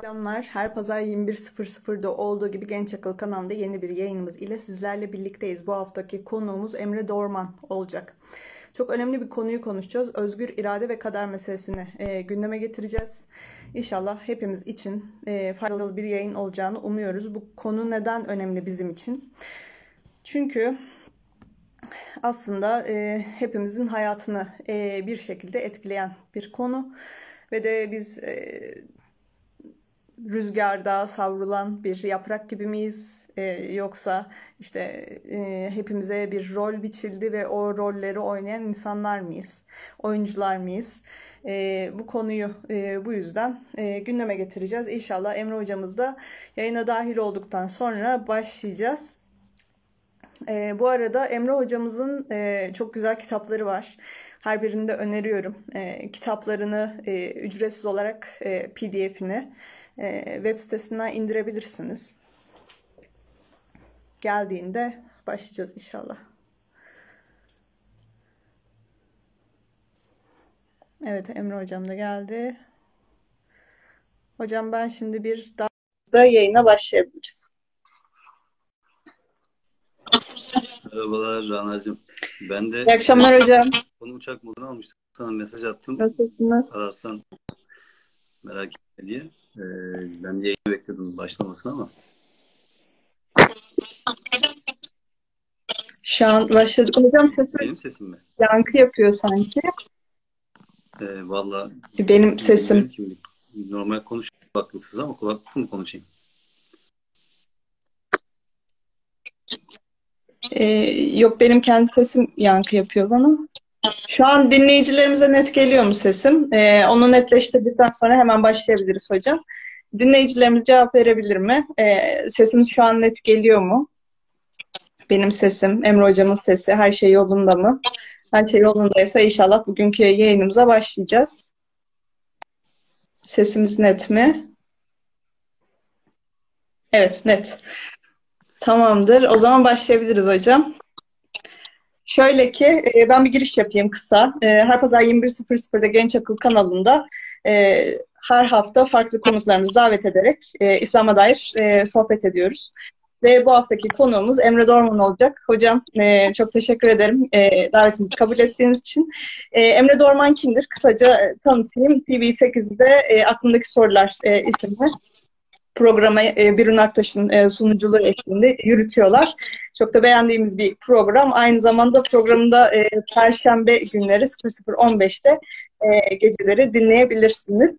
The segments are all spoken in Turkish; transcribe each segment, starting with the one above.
Selamlar. Her pazar 21.00'da olduğu gibi Genç Akıl kanalında yeni bir yayınımız ile sizlerle birlikteyiz. Bu haftaki konuğumuz Emre Dorman olacak. Çok önemli bir konuyu konuşacağız. Özgür irade ve kader meselesini e, gündeme getireceğiz. İnşallah hepimiz için e, faydalı bir yayın olacağını umuyoruz. Bu konu neden önemli bizim için? Çünkü aslında e, hepimizin hayatını e, bir şekilde etkileyen bir konu ve de biz e, rüzgarda savrulan bir yaprak gibi miyiz? Ee, yoksa işte e, hepimize bir rol biçildi ve o rolleri oynayan insanlar mıyız? Oyuncular mıyız? E, bu konuyu e, bu yüzden e, gündeme getireceğiz. İnşallah Emre hocamız da yayına dahil olduktan sonra başlayacağız. E, bu arada Emre hocamızın e, çok güzel kitapları var. Her birini de öneriyorum. E, kitaplarını e, ücretsiz olarak e, PDF'ini e, web sitesinden indirebilirsiniz. Geldiğinde başlayacağız inşallah. Evet Emre hocam da geldi. Hocam ben şimdi bir daha yayına başlayabiliriz. Merhabalar Rana'cığım. Ben de İyi akşamlar hocam. konu uçak modunu almıştım. Sana mesaj attım. Nasılsınız? Ararsan merak etme diye. Ee, ben de bekliyordum başlamasını ama. Şu an başladık. Hocam sesim Benim sesim mi? yankı yapıyor sanki. Ee, Valla Benim sesim. Kim- normal konuş kulaklıksız ama kulaklıklı mı konuşayım? Ee, yok benim kendi sesim yankı yapıyor bana. Şu an dinleyicilerimize net geliyor mu sesim? Ee, onu netleştirdikten sonra hemen başlayabiliriz hocam. Dinleyicilerimiz cevap verebilir mi? Ee, sesimiz şu an net geliyor mu? Benim sesim, Emre hocamın sesi, her şey yolunda mı? Her şey yolundaysa inşallah bugünkü yayınımıza başlayacağız. Sesimiz net mi? Evet, net. Tamamdır. O zaman başlayabiliriz hocam. Şöyle ki e, ben bir giriş yapayım kısa. E, Her pazar 21.00'da Genç Akıl kanalında e, her hafta farklı konuklarımızı davet ederek İslam'a dair sohbet ediyoruz. Ve bu haftaki konuğumuz Emre Dorman olacak. Hocam çok teşekkür ederim davetimizi kabul ettiğiniz için. Emre Dorman kimdir? Kısaca tanıtayım. TV8'de e, Aklımdaki Sorular e, isimli programa e, Birun Aktaş'ın sunuculuğu eklinde yürütüyorlar. Çok da beğendiğimiz bir program. Aynı zamanda programında e, Perşembe günleri 00.15'te e, geceleri dinleyebilirsiniz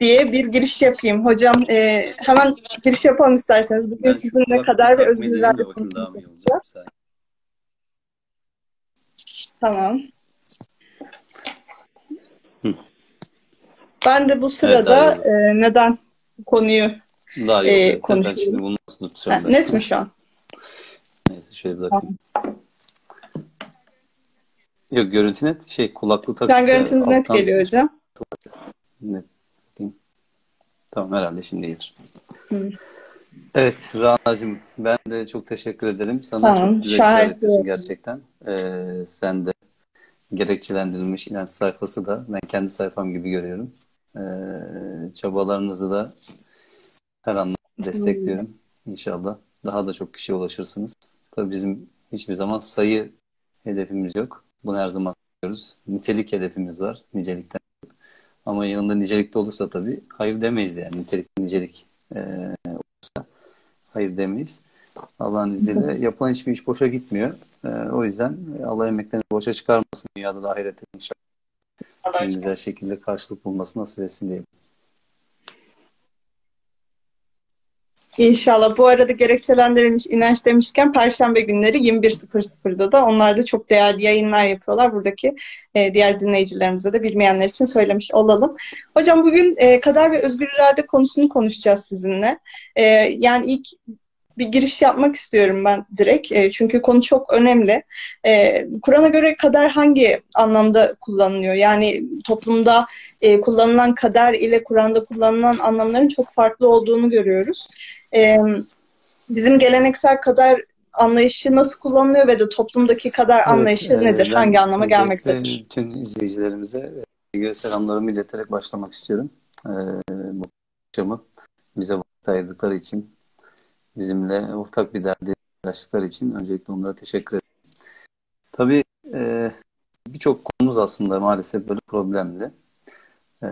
diye bir giriş yapayım. Hocam e, hemen giriş yapalım isterseniz. Bugün Ben sizinle kader ve? Bir saniye. Tamam. Hı. Ben de bu sırada iyi e, neden konuyu Daha Ee, olacak. Ben konuşuyorum. şimdi bunu nasıl Ha, tutacağım? net mi şu an? Neyse şöyle bir bakayım. Yok görüntü net. Şey kulaklığı tak. Şu an görüntünüz net geliyor hocam. Net. Tamam herhalde şimdi. Hı. Evet Rana'cığım ben de çok teşekkür ederim. Sana Tamam, çok güzel işler yapıyorsun gerçekten. Ee, sen de gerekçelendirilmiş inanç sayfası da ben kendi sayfam gibi görüyorum. Ee, çabalarınızı da her anlamda destekliyorum. İnşallah daha da çok kişiye ulaşırsınız. Tabii bizim hiçbir zaman sayı hedefimiz yok. Bunu her zaman diyoruz. Nitelik hedefimiz var. Nicelikten. Ama yanında nicelikte olursa tabii hayır demeyiz yani. Nitelik, nicelik ee, olursa hayır demeyiz. Allah'ın izniyle yapılan hiçbir iş boşa gitmiyor. Ee, o yüzden Allah emeklerini boşa çıkarmasın. Dünyada da ahirette inşallah en güzel şekilde karşılık bulması nasip etsin diyelim. İnşallah. Bu arada gerekçelendirilmiş inanç demişken Perşembe günleri 21.00'da da onlar da çok değerli yayınlar yapıyorlar. Buradaki e, diğer dinleyicilerimize de bilmeyenler için söylemiş olalım. Hocam bugün e, kader ve özgür irade konusunu konuşacağız sizinle. E, yani ilk bir giriş yapmak istiyorum ben direkt. E, çünkü konu çok önemli. E, Kur'an'a göre kader hangi anlamda kullanılıyor? Yani toplumda e, kullanılan kader ile Kur'an'da kullanılan anlamların çok farklı olduğunu görüyoruz. E, bizim geleneksel kader anlayışı nasıl kullanılıyor ve de toplumdaki kader anlayışı Evet, e, nedir? Hangi anlama gelmektedir? Bütün izleyicilerimize e, selamlarımı ileterek başlamak istiyorum. E, bu akşamı bize vakit ayırdıkları için, bizimle ortak bir derdi paylaştıkları için öncelikle onlara teşekkür ederim. Tabii e, birçok konumuz aslında maalesef böyle problemli. E,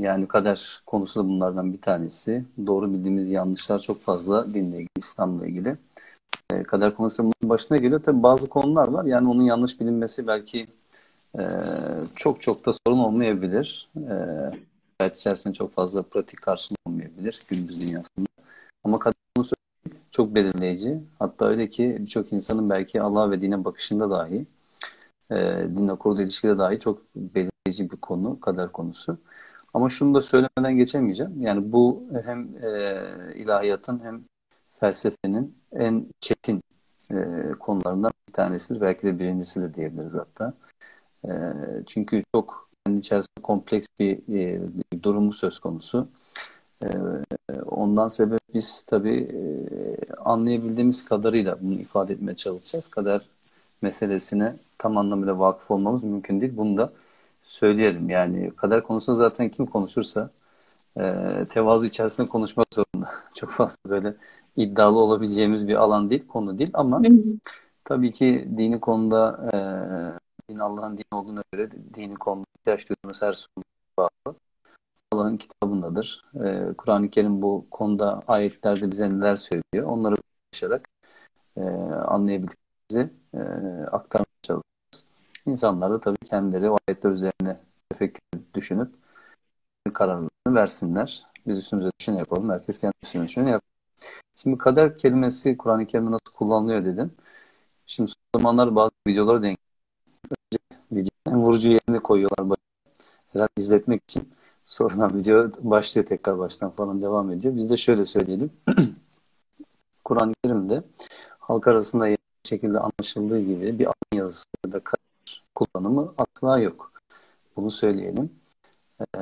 yani kader konusu da bunlardan bir tanesi. Doğru bildiğimiz yanlışlar çok fazla dinle ilgili, İslam'la ilgili. E, kader konusu bunun başına geliyor. Tabii bazı konular var. Yani onun yanlış bilinmesi belki e, çok çok da sorun olmayabilir. E, hayat içerisinde çok fazla pratik karşılığı olmayabilir günümüz dünyasında. Ama kader konusu çok belirleyici. Hatta öyle ki birçok insanın belki Allah ve dine bakışında dahi e, dinle kurulu ilişkide dahi çok belirleyici bir konu, kader konusu. Ama şunu da söylemeden geçemeyeceğim. Yani bu hem e, ilahiyatın hem felsefenin en çetin e, konularından bir tanesidir. Belki de birincisidir diyebiliriz hatta. E, çünkü çok kendi içerisinde kompleks bir, e, bir durumu söz konusu. E, ondan sebep biz tabii e, anlayabildiğimiz kadarıyla bunu ifade etmeye çalışacağız. Kader meselesine tam anlamıyla vakıf olmamız mümkün değil. Bunu da söyleyelim. Yani kader konusunda zaten kim konuşursa e, tevazu içerisinde konuşmak zorunda. Çok fazla böyle iddialı olabileceğimiz bir alan değil, konu değil ama tabii ki dini konuda e, din Allah'ın dini olduğuna göre dini konuda ihtiyaç duyduğumuz her sorun bağlı. Allah'ın kitabındadır. E, Kur'an-ı Kerim bu konuda ayetlerde bize neler söylüyor. Onları paylaşarak e, anlayabildiklerimizi e, aktarmaya çalışacağız. İnsanlar da tabii kendileri o ayetler üzerine tefekkür düşünüp kararlarını versinler. Biz üstümüze düşünü yapalım. Herkes kendi üstüne düşünü yapalım. Şimdi kader kelimesi Kur'an-ı Kerim'de nasıl kullanılıyor dedin. Şimdi son zamanlar bazı videolara denk video en vurucu yerini koyuyorlar. Herhalde izletmek için. Sonra video başlıyor tekrar baştan falan devam ediyor. Biz de şöyle söyleyelim. Kur'an-ı Kerim'de halk arasında şekilde anlaşıldığı gibi bir an yazısı ya da kader kullanımı asla yok. Bunu söyleyelim. Ee,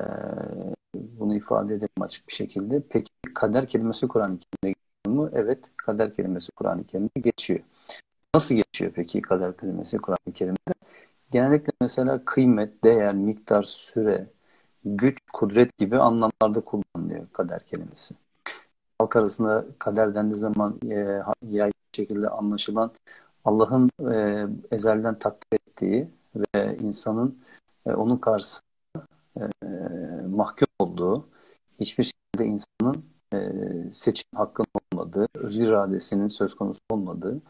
bunu ifade edelim açık bir şekilde. Peki kader kelimesi Kur'an-ı Kerim'de geçiyor mu? Evet, kader kelimesi Kur'an-ı Kerim'de geçiyor. Nasıl geçiyor peki kader kelimesi Kur'an-ı Kerim'de? Genellikle mesela kıymet, değer, miktar, süre, güç, kudret gibi anlamlarda kullanılıyor kader kelimesi. Halk arasında kader dendiği zaman e, yaygın şekilde anlaşılan Allah'ın e, ezelden takdir ettiği ve insanın e, onun karşısında e, mahkum olduğu, hiçbir şekilde insanın e, seçim hakkının olmadığı, özgür iradesinin söz konusu olmadığı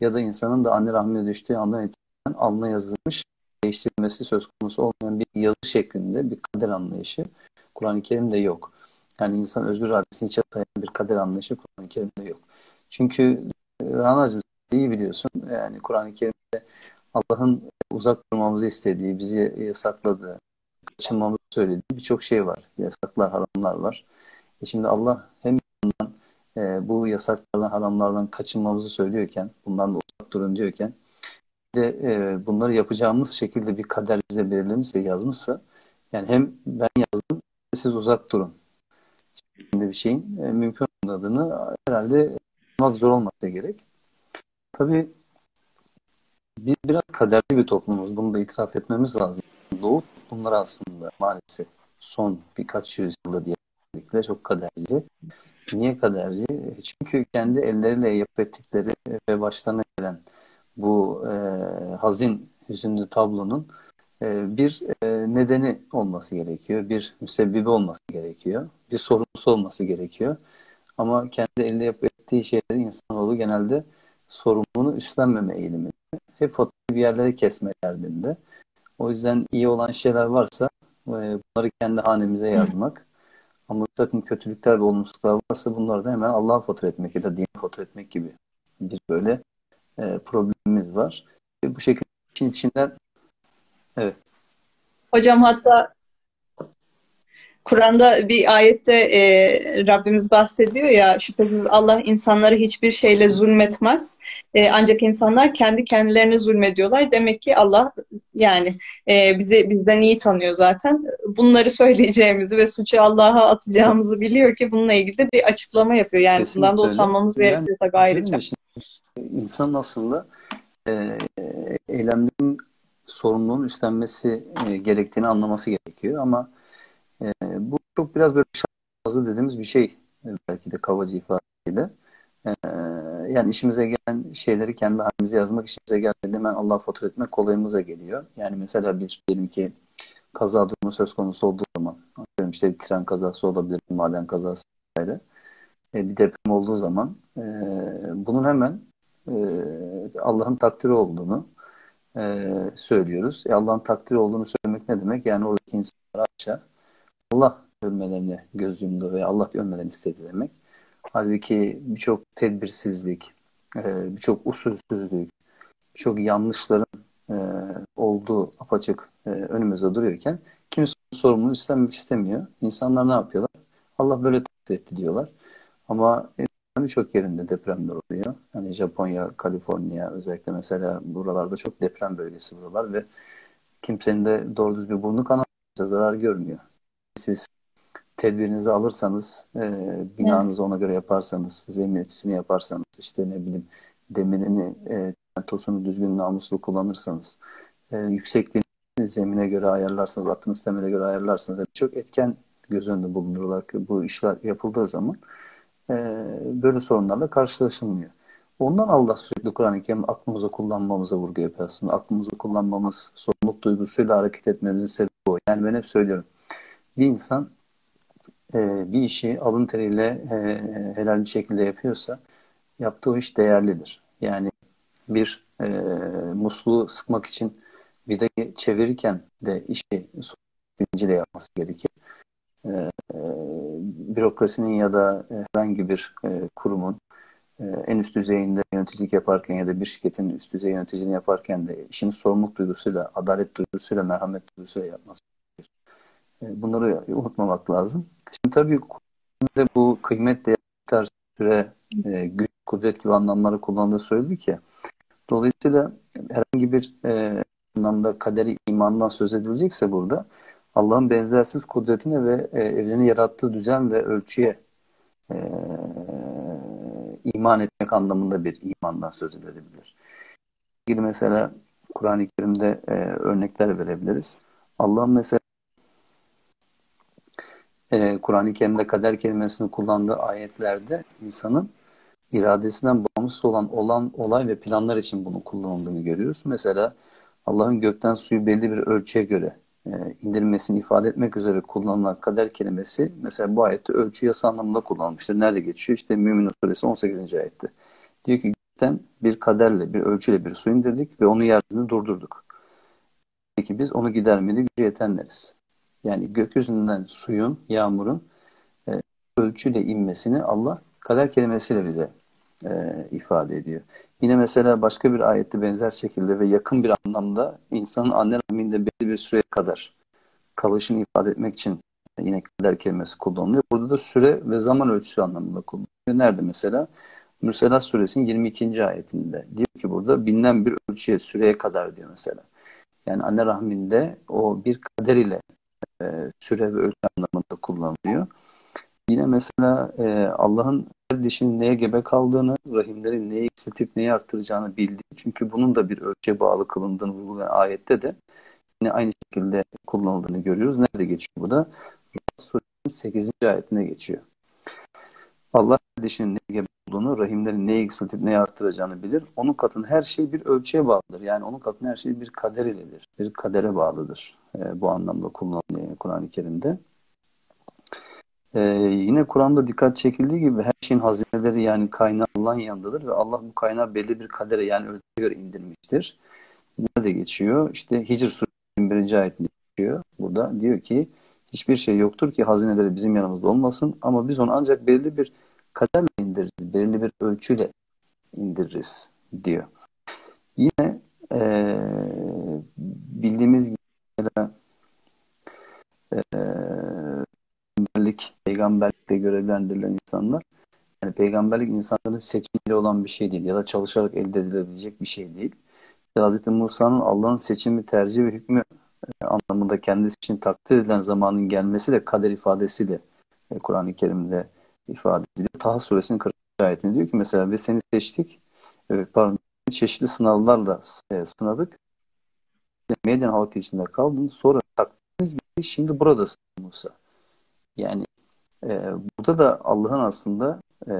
ya da insanın da anne rahmine düştüğü andan itibaren alnına yazılmış, değiştirilmesi söz konusu olmayan bir yazı şeklinde bir kader anlayışı Kur'an-ı Kerim'de yok. Yani insan özgür iradesini içe sayan bir kader anlayışı Kur'an-ı Kerim'de yok. Çünkü Rana'cığım iyi biliyorsun yani Kur'an-ı Kerim'de Allah'ın uzak durmamızı istediği, bizi yasakladığı, kaçınmamızı söylediği birçok şey var. Yasaklar, haramlar var. E şimdi Allah hem bundan, e, bu yasaklardan, haramlardan kaçınmamızı söylüyorken, bundan da uzak durun diyorken de e, bunları yapacağımız şekilde bir kader bize belirlemişse, yazmışsa yani hem ben yazdım, siz uzak durun. Şimdi bir şeyin e, mümkün olmadığını herhalde yapmak zor olmasa gerek. Tabii biz biraz kaderli bir toplumuz. Bunu da itiraf etmemiz lazım. Doğu toplumları aslında maalesef son birkaç yüzyılda diye çok kaderci. Niye kaderci? Çünkü kendi elleriyle yapettikleri ve başlarına gelen bu e, hazin, hüzünlü tablonun e, bir e, nedeni olması gerekiyor. Bir müsebbibi olması gerekiyor. Bir sorumlusu olması gerekiyor. Ama kendi elde yapettiği şeyleri insanoğlu genelde sorumluluğunu üstlenmeme eğiliminde. Hep faturayı bir yerlere kesme derdinde. O yüzden iyi olan şeyler varsa e, bunları kendi hanemize yazmak. Ama bir takım kötülükler ve olumsuzluklar varsa bunları da hemen Allah'a fatura etmek ya da dine fatura etmek gibi bir böyle e, problemimiz var. Ve bu şekilde işin içinden evet. Hocam hatta Kur'an'da bir ayette e, Rabbimiz bahsediyor ya şüphesiz Allah insanları hiçbir şeyle zulmetmez. E, ancak insanlar kendi kendilerine zulmediyorlar. Demek ki Allah yani e, bizi bizden iyi tanıyor zaten. Bunları söyleyeceğimizi ve suçu Allah'a atacağımızı biliyor ki bununla ilgili bir açıklama yapıyor. Yani Kesinlikle bundan da utanmamız öyle. gerekiyor tabii ayrıca. İnsan aslında e, eylemlerin sorumluluğunu üstlenmesi e, gerektiğini anlaması gerekiyor ama e, bu çok biraz böyle fazla dediğimiz bir şey belki de kabaca ifadeyle. Ee, yani işimize gelen şeyleri kendi halimize yazmak işimize gelmedi hemen Allah'a fatura etmek kolayımıza geliyor. Yani mesela bir diyelim ki kaza durumu söz konusu olduğu zaman işte bir tren kazası olabilir, bir maden kazası vesaire. E, bir deprem olduğu zaman e, bunun hemen e, Allah'ın takdiri olduğunu e, söylüyoruz. E, Allah'ın takdiri olduğunu söylemek ne demek? Yani oradaki insanlar aşağı Allah ölmelerini göz yumdu ve Allah ölmelerini istedi demek. Halbuki birçok tedbirsizlik, e, birçok usulsüzlük, birçok yanlışların e, olduğu apaçık e, önümüzde duruyorken kimse sorumluluğu üstlenmek istemiyor. İnsanlar ne yapıyorlar? Allah böyle takdir etti diyorlar. Ama birçok yerinde depremler oluyor. Hani Japonya, Kaliforniya özellikle mesela buralarda çok deprem bölgesi buralar ve kimsenin de doğru düz bir burnu kanamayınca zarar görmüyor. Siz tedbirinizi alırsanız, e, binanızı ona göre yaparsanız, zemin etütünü yaparsanız, işte ne bileyim demirini, e, tosunu düzgün namuslu kullanırsanız, e, yüksekliğini zemine göre ayarlarsanız, attığınız temele göre ayarlarsanız, yani çok etken göz önünde bulundurularak bu işler yapıldığı zaman e, böyle sorunlarla karşılaşılmıyor. Ondan Allah sürekli Kur'an-ı Kerim aklımızı kullanmamıza vurgu yapıyor aslında. Aklımızı kullanmamız, sorumluluk duygusuyla hareket etmemizin sebebi o. Yani ben hep söylüyorum. Bir insan e, bir işi alın teriyle e, helal bir şekilde yapıyorsa yaptığı iş değerlidir. Yani bir e, musluğu sıkmak için vidayı çevirirken de işi bilinciyle yapması gerekir. E, e, bürokrasinin ya da herhangi bir e, kurumun e, en üst düzeyinde yöneticilik yaparken ya da bir şirketin üst düzey yöneticiliğini yaparken de işini sorumluluk duygusuyla, adalet duygusuyla, merhamet duygusuyla yapması bunları unutmamak lazım. Şimdi tabii de bu kıymet değer süre, e, güç, kudret gibi anlamları kullandığı söyledi ki dolayısıyla herhangi bir e, anlamda kaderi imandan söz edilecekse burada Allah'ın benzersiz kudretine ve e, evreni yarattığı düzen ve ölçüye e, iman etmek anlamında bir imandan söz edilebilir. İlgili mesela Kur'an-ı Kerim'de e, örnekler verebiliriz. Allah'ın mesela e, Kur'an-ı Kerim'de kader kelimesini kullandığı ayetlerde insanın iradesinden bağımsız olan olan olay ve planlar için bunu kullanıldığını görüyoruz. Mesela Allah'ın gökten suyu belli bir ölçüye göre e, indirmesini ifade etmek üzere kullanılan kader kelimesi mesela bu ayette ölçü yasa anlamında kullanılmıştır. Nerede geçiyor? İşte Mümin Suresi 18. ayette. Diyor ki gökten bir kaderle, bir ölçüyle bir su indirdik ve onu yeryüzünde durdurduk. Peki biz onu gidermeli gücü yetenleriz. Yani gökyüzünden suyun, yağmurun e, ölçüyle inmesini Allah kader kelimesiyle bize e, ifade ediyor. Yine mesela başka bir ayette benzer şekilde ve yakın bir anlamda insanın anne rahminde belli bir süreye kadar kalışını ifade etmek için yine kader kelimesi kullanılıyor. Burada da süre ve zaman ölçüsü anlamında kullanılıyor. Nerede mesela? Mürselat suresinin 22. ayetinde. Diyor ki burada bilinen bir ölçüye, süreye kadar diyor mesela. Yani anne rahminde o bir kader ile e, süre ve ölçü anlamında kullanılıyor. Yine mesela e, Allah'ın her dişinin neye gebe kaldığını, rahimlerin neyi eksiltip neyi arttıracağını bildiği. Çünkü bunun da bir ölçüye bağlı kılındığını vurgulayan ayette de yine aynı şekilde kullanıldığını görüyoruz. Nerede geçiyor bu da? Surenin 8. ayetine geçiyor. Allah dişinin neye gebe olduğunu, rahimlerin neyi eksiltip neyi arttıracağını bilir. Onun katın her şey bir ölçüye bağlıdır. Yani onun katın her şey bir kader iledir. Bir kadere bağlıdır. E, bu anlamda kullanılıyor Kur'an-ı Kerim'de. Ee, yine Kur'an'da dikkat çekildiği gibi her şeyin hazineleri yani kaynağı Allah'ın yanındadır ve Allah bu kaynağı belli bir kadere yani ölçüye göre indirmiştir. Nerede geçiyor? İşte Hicr Suresi'nin birinci ayetinde geçiyor. Burada diyor ki hiçbir şey yoktur ki hazineleri bizim yanımızda olmasın ama biz onu ancak belli bir kaderle indiririz, belirli bir ölçüyle indiririz diyor. Yine e, bildiğimiz gibi e, peygamberlik, peygamberlikle görevlendirilen insanlar yani peygamberlik insanların seçimiyle olan bir şey değil ya da çalışarak elde edilebilecek bir şey değil. Hz. Musa'nın Allah'ın seçimi, tercih ve hükmü e, anlamında kendisi için takdir edilen zamanın gelmesi de kader ifadesiyle e, Kur'an-ı Kerim'de ifade ediliyor. Taha suresinin 40. ayetinde diyor ki mesela ve seni seçtik, e, pardon, çeşitli sınavlarla sınadık. Medyen halkı içinde kaldın. Sonra takdirimiz gibi şimdi buradasın Musa. Yani E, burada da Allah'ın aslında e,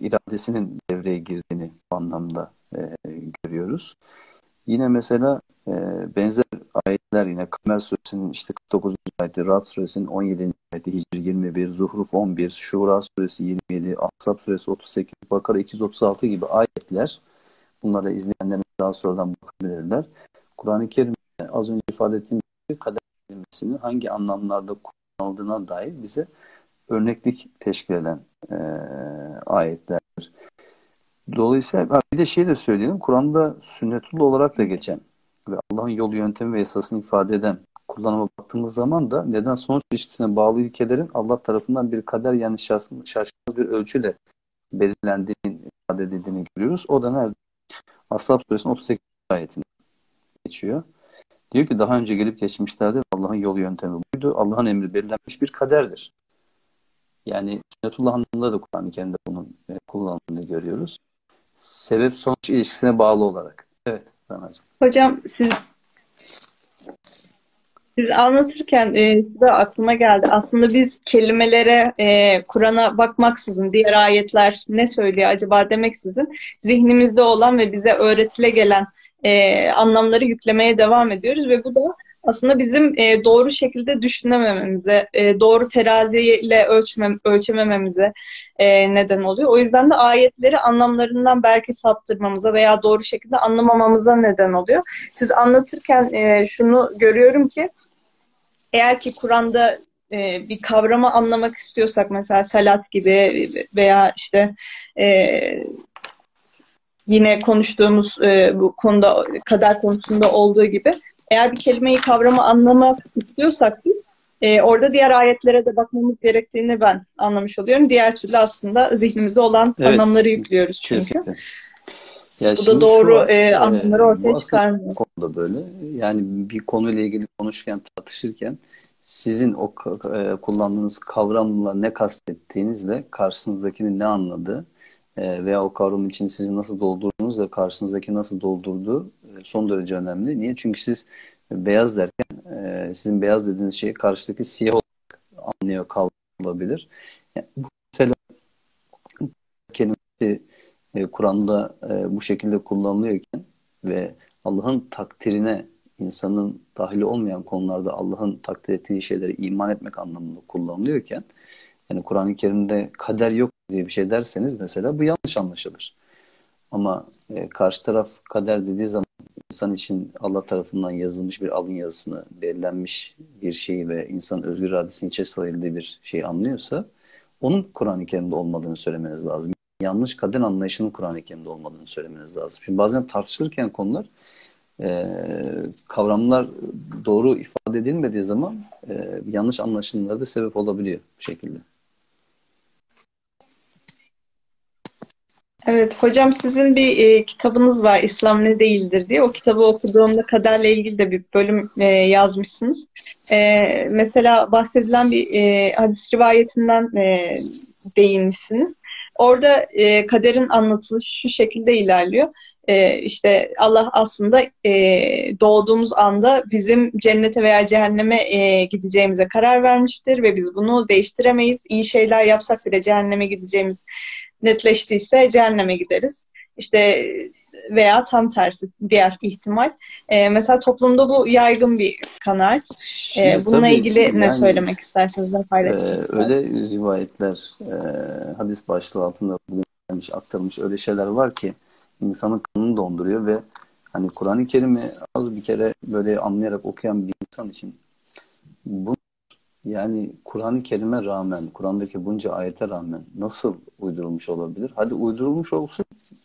iradesinin devreye girdiğini bu anlamda e, görüyoruz. Yine mesela e, benzer ayetler yine Kamer suresinin işte 49. ayeti, Rad suresinin 17. ayeti, Hicr 21, Zuhruf 11, Şura suresi 27, Ahzab suresi 38, Bakara 236 gibi ayetler bunlara izleyenlerin daha sonradan bakabilirler. Kur'an-ı Kerim'de az önce ifade ettiğim gibi kader kelimesinin hangi anlamlarda kullanıldığına dair bize örneklik teşkil eden e, ayetler. Dolayısıyla bir de şey de söyleyelim. Kur'an'da sünnetullah olarak da geçen ve Allah'ın yolu, yöntemi ve yasasını ifade eden kullanıma baktığımız zaman da neden sonuç ilişkisine bağlı ilkelerin Allah tarafından bir kader yani şaşmaz bir ölçüyle belirlendiğini ifade edildiğini görüyoruz. O da nerede? Ashab suresinin 38 ayetinde geçiyor. Diyor ki daha önce gelip geçmişlerde Allah'ın yolu yöntemi buydu. Allah'ın emri belirlenmiş bir kaderdir. Yani sünnetullah anlamında da Kur'an-ı Kerim'de bunun e, kullanıldığını görüyoruz. Sebep sonuç ilişkisine bağlı olarak. Evet. Sanacığım. Hocam siz siz anlatırken e, size aklıma geldi. Aslında biz kelimelere, e, Kur'an'a bakmaksızın, diğer ayetler ne söylüyor acaba demeksizin zihnimizde olan ve bize öğretile gelen e, anlamları yüklemeye devam ediyoruz ve bu da aslında bizim e, doğru şekilde düşünemememize, e, doğru teraziyle ölçmem, ölçemememize e, neden oluyor. O yüzden de ayetleri anlamlarından belki saptırmamıza veya doğru şekilde anlamamamıza neden oluyor. Siz anlatırken e, şunu görüyorum ki eğer ki Kur'an'da e, bir kavramı anlamak istiyorsak mesela salat gibi veya işte e, yine konuştuğumuz e, bu konuda kader konusunda olduğu gibi eğer bir kelimeyi kavramı anlamak istiyorsak biz e, orada diğer ayetlere de bakmamız gerektiğini ben anlamış oluyorum. Diğer türlü aslında zihnimizde olan evet, anlamları yüklüyoruz çünkü. Kesinlikle. Ya bu da doğru an, e, anlamları ortaya çıkarmıyor. konuda böyle. Yani bir konuyla ilgili konuşurken, tartışırken sizin o e, kullandığınız kavramla ne kastettiğinizle karşınızdakinin ne anladığı e, veya o kavram için sizi nasıl doldurduğunuz ve karşınızdaki nasıl doldurduğu e, son derece önemli. Niye? Çünkü siz beyaz derken e, sizin beyaz dediğiniz şeyi karşıdaki siyah olarak anlıyor kalabilir. Yani mesela kelimesi e, Kur'an'da e, bu şekilde kullanılıyorken ve Allah'ın takdirine insanın dahili olmayan konularda Allah'ın takdir ettiği şeylere iman etmek anlamında kullanılıyorken yani Kur'an-ı Kerim'de kader yok diye bir şey derseniz mesela bu yanlış anlaşılır. Ama e, karşı taraf kader dediği zaman insan için Allah tarafından yazılmış bir alın yazısını, belirlenmiş bir şeyi ve insan özgür iradesinin içe sayıldığı bir şeyi anlıyorsa onun Kur'an-ı Kerim'de olmadığını söylemeniz lazım. Yanlış kader anlayışının Kur'an-ı Kerim'de olmadığını söylemeniz lazım. Şimdi bazen tartışılırken konular e, kavramlar doğru ifade edilmediği zaman e, yanlış anlaşılmalara da sebep olabiliyor bu şekilde. Evet hocam sizin bir e, kitabınız var İslam ne değildir diye. O kitabı okuduğumda kaderle ilgili de bir bölüm e, yazmışsınız. E, mesela bahsedilen bir e, hadis rivayetinden e, değinmişsiniz. Orada e, kaderin anlatılışı şu şekilde ilerliyor. E, işte Allah aslında e, doğduğumuz anda bizim cennete veya cehenneme e, gideceğimize karar vermiştir ve biz bunu değiştiremeyiz. İyi şeyler yapsak bile cehenneme gideceğimiz netleştiyse cehenneme gideriz. İşte veya tam tersi diğer ihtimal. E, mesela toplumda bu yaygın bir kanaat. E, bununla tabii, ilgili yani, ne söylemek isterseniz ne paylaşmak e, Öyle rivayetler, e, hadis başlığı altında gelmiş, aktarılmış öyle şeyler var ki insanın kanını donduruyor ve hani Kur'an-ı Kerim'i az bir kere böyle anlayarak okuyan bir insan için bu yani Kur'an-ı Kerim'e rağmen, Kur'an'daki bunca ayete rağmen nasıl uydurulmuş olabilir? Hadi uydurulmuş olsun.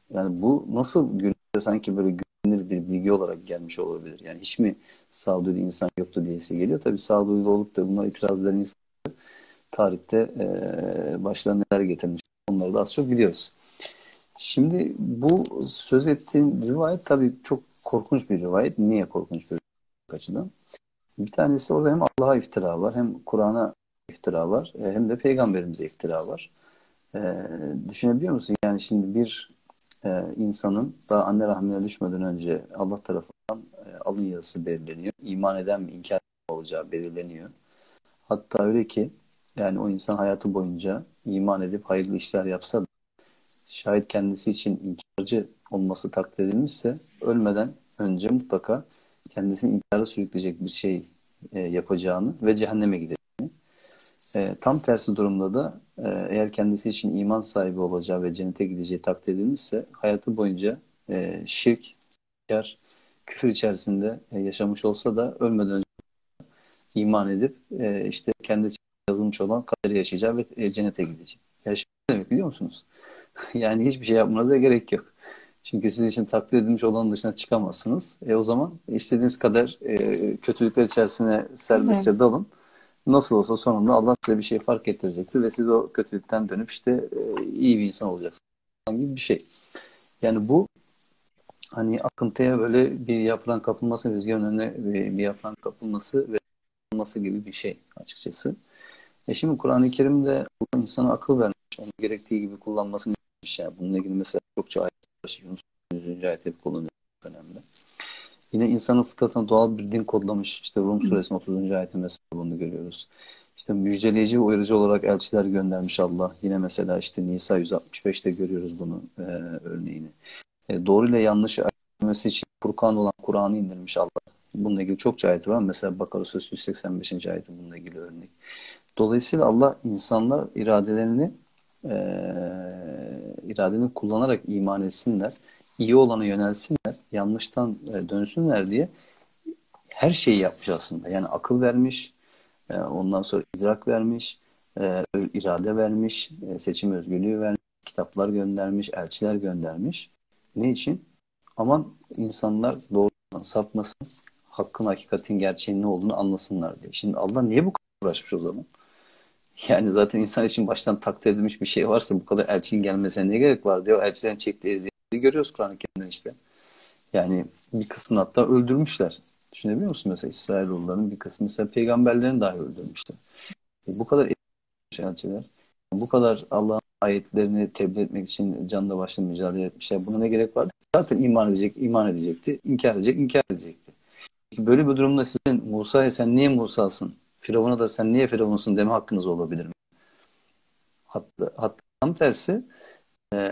Yani bu nasıl günümüzde sanki böyle güvenilir bir bilgi olarak gelmiş olabilir? Yani hiç mi sağduyulu insan yoktu diyesi geliyor. Tabii sağduyulu olup da buna itiraz eden insan tarihte e, başlarına neler getirmiş. Onları da az çok biliyoruz. Şimdi bu söz ettiğim rivayet tabii çok korkunç bir rivayet. Niye korkunç bir rivayet açıdan? Bir tanesi orada hem Allah'a iftira var, hem Kur'an'a iftira var, e, hem de Peygamberimize iftira var. Ee, düşünebiliyor musun? Yani şimdi bir e, insanın daha anne rahmine düşmeden önce Allah tarafından e, alın yazısı belirleniyor. İman eden mi, inkar olacağı belirleniyor. Hatta öyle ki yani o insan hayatı boyunca iman edip hayırlı işler yapsa da şayet kendisi için inkarcı olması takdir edilmişse ölmeden önce mutlaka kendisini inkara sürükleyecek bir şey e, yapacağını ve cehenneme gideceğini. E, tam tersi durumda da e, eğer kendisi için iman sahibi olacağı ve cennete gideceği takdir edilmişse hayatı boyunca e, şirk, inkar, küfür içerisinde e, yaşamış olsa da ölmeden önce iman edip e, işte kendisi yazılmış olan kaderi yaşayacağı ve e, cennete gidecek. Ne demek biliyor musunuz? yani hiçbir şey yapmanıza gerek yok. Çünkü sizin için takdir edilmiş olanın dışına çıkamazsınız. E o zaman istediğiniz kadar e, kötülükler içerisine serbestçe evet. dalın. Nasıl olsa sonunda Allah size bir şey fark ettirecektir ve siz o kötülükten dönüp işte e, iyi bir insan olacaksınız gibi bir şey. Yani bu hani akıntıya böyle bir yaprağın kapılması, rüzgarın önüne bir yaprağın kapılması ve olması gibi bir şey açıkçası. E şimdi Kur'an-ı Kerim'de insana akıl vermiş, onu gerektiği gibi kullanmasını istemiş. Yani bununla ilgili mesela çokça ayet. Yunus 100. ayet hep kullanıyor önemli. Yine insanın fıtratına doğal bir din kodlamış. İşte Rum suresinin 30. ayeti mesela bunu görüyoruz. İşte müjdeleyici ve uyarıcı olarak elçiler göndermiş Allah. Yine mesela işte Nisa 165'te görüyoruz bunu e, örneğini. E, doğru ile yanlışı ayırması için Furkan olan Kur'an'ı indirmiş Allah. Bununla ilgili çok ayet var. Mesela Bakara Suresi 185. ayeti bununla ilgili örnek. Dolayısıyla Allah insanlar iradelerini e, iradelerini kullanarak iman etsinler. iyi olanı yönelsinler. Yanlıştan e, dönsünler diye her şeyi yapmış aslında. Yani akıl vermiş, e, ondan sonra idrak vermiş, e, irade vermiş, e, seçim özgürlüğü vermiş, kitaplar göndermiş, elçiler göndermiş. Ne için? Aman insanlar doğrudan sapmasın, hakkın, hakikatin, gerçeğin ne olduğunu anlasınlar diye. Şimdi Allah niye bu kadar uğraşmış o zaman? Yani zaten insan için baştan takdir edilmiş bir şey varsa bu kadar elçinin gelmesine ne gerek var diyor. Elçilerin çektiği eziyeti görüyoruz Kur'an-ı Kerim'den işte. Yani bir kısmını hatta öldürmüşler. Düşünebiliyor musun mesela İsrailoğulların bir kısmı mesela peygamberlerini dahi öldürmüşler. E, bu kadar elçiler, bu kadar Allah'ın ayetlerini tebliğ etmek için canla başla mücadele etmişler. Buna ne gerek vardı? Zaten iman edecek, iman edecekti. İnkar edecek, inkar edecekti. Böyle bir durumda sizin Musa'ya sen niye Musa'sın? Firavun'a da sen niye Firavun'sun deme hakkınız olabilir mi? Hatta, hatta tam tersi e,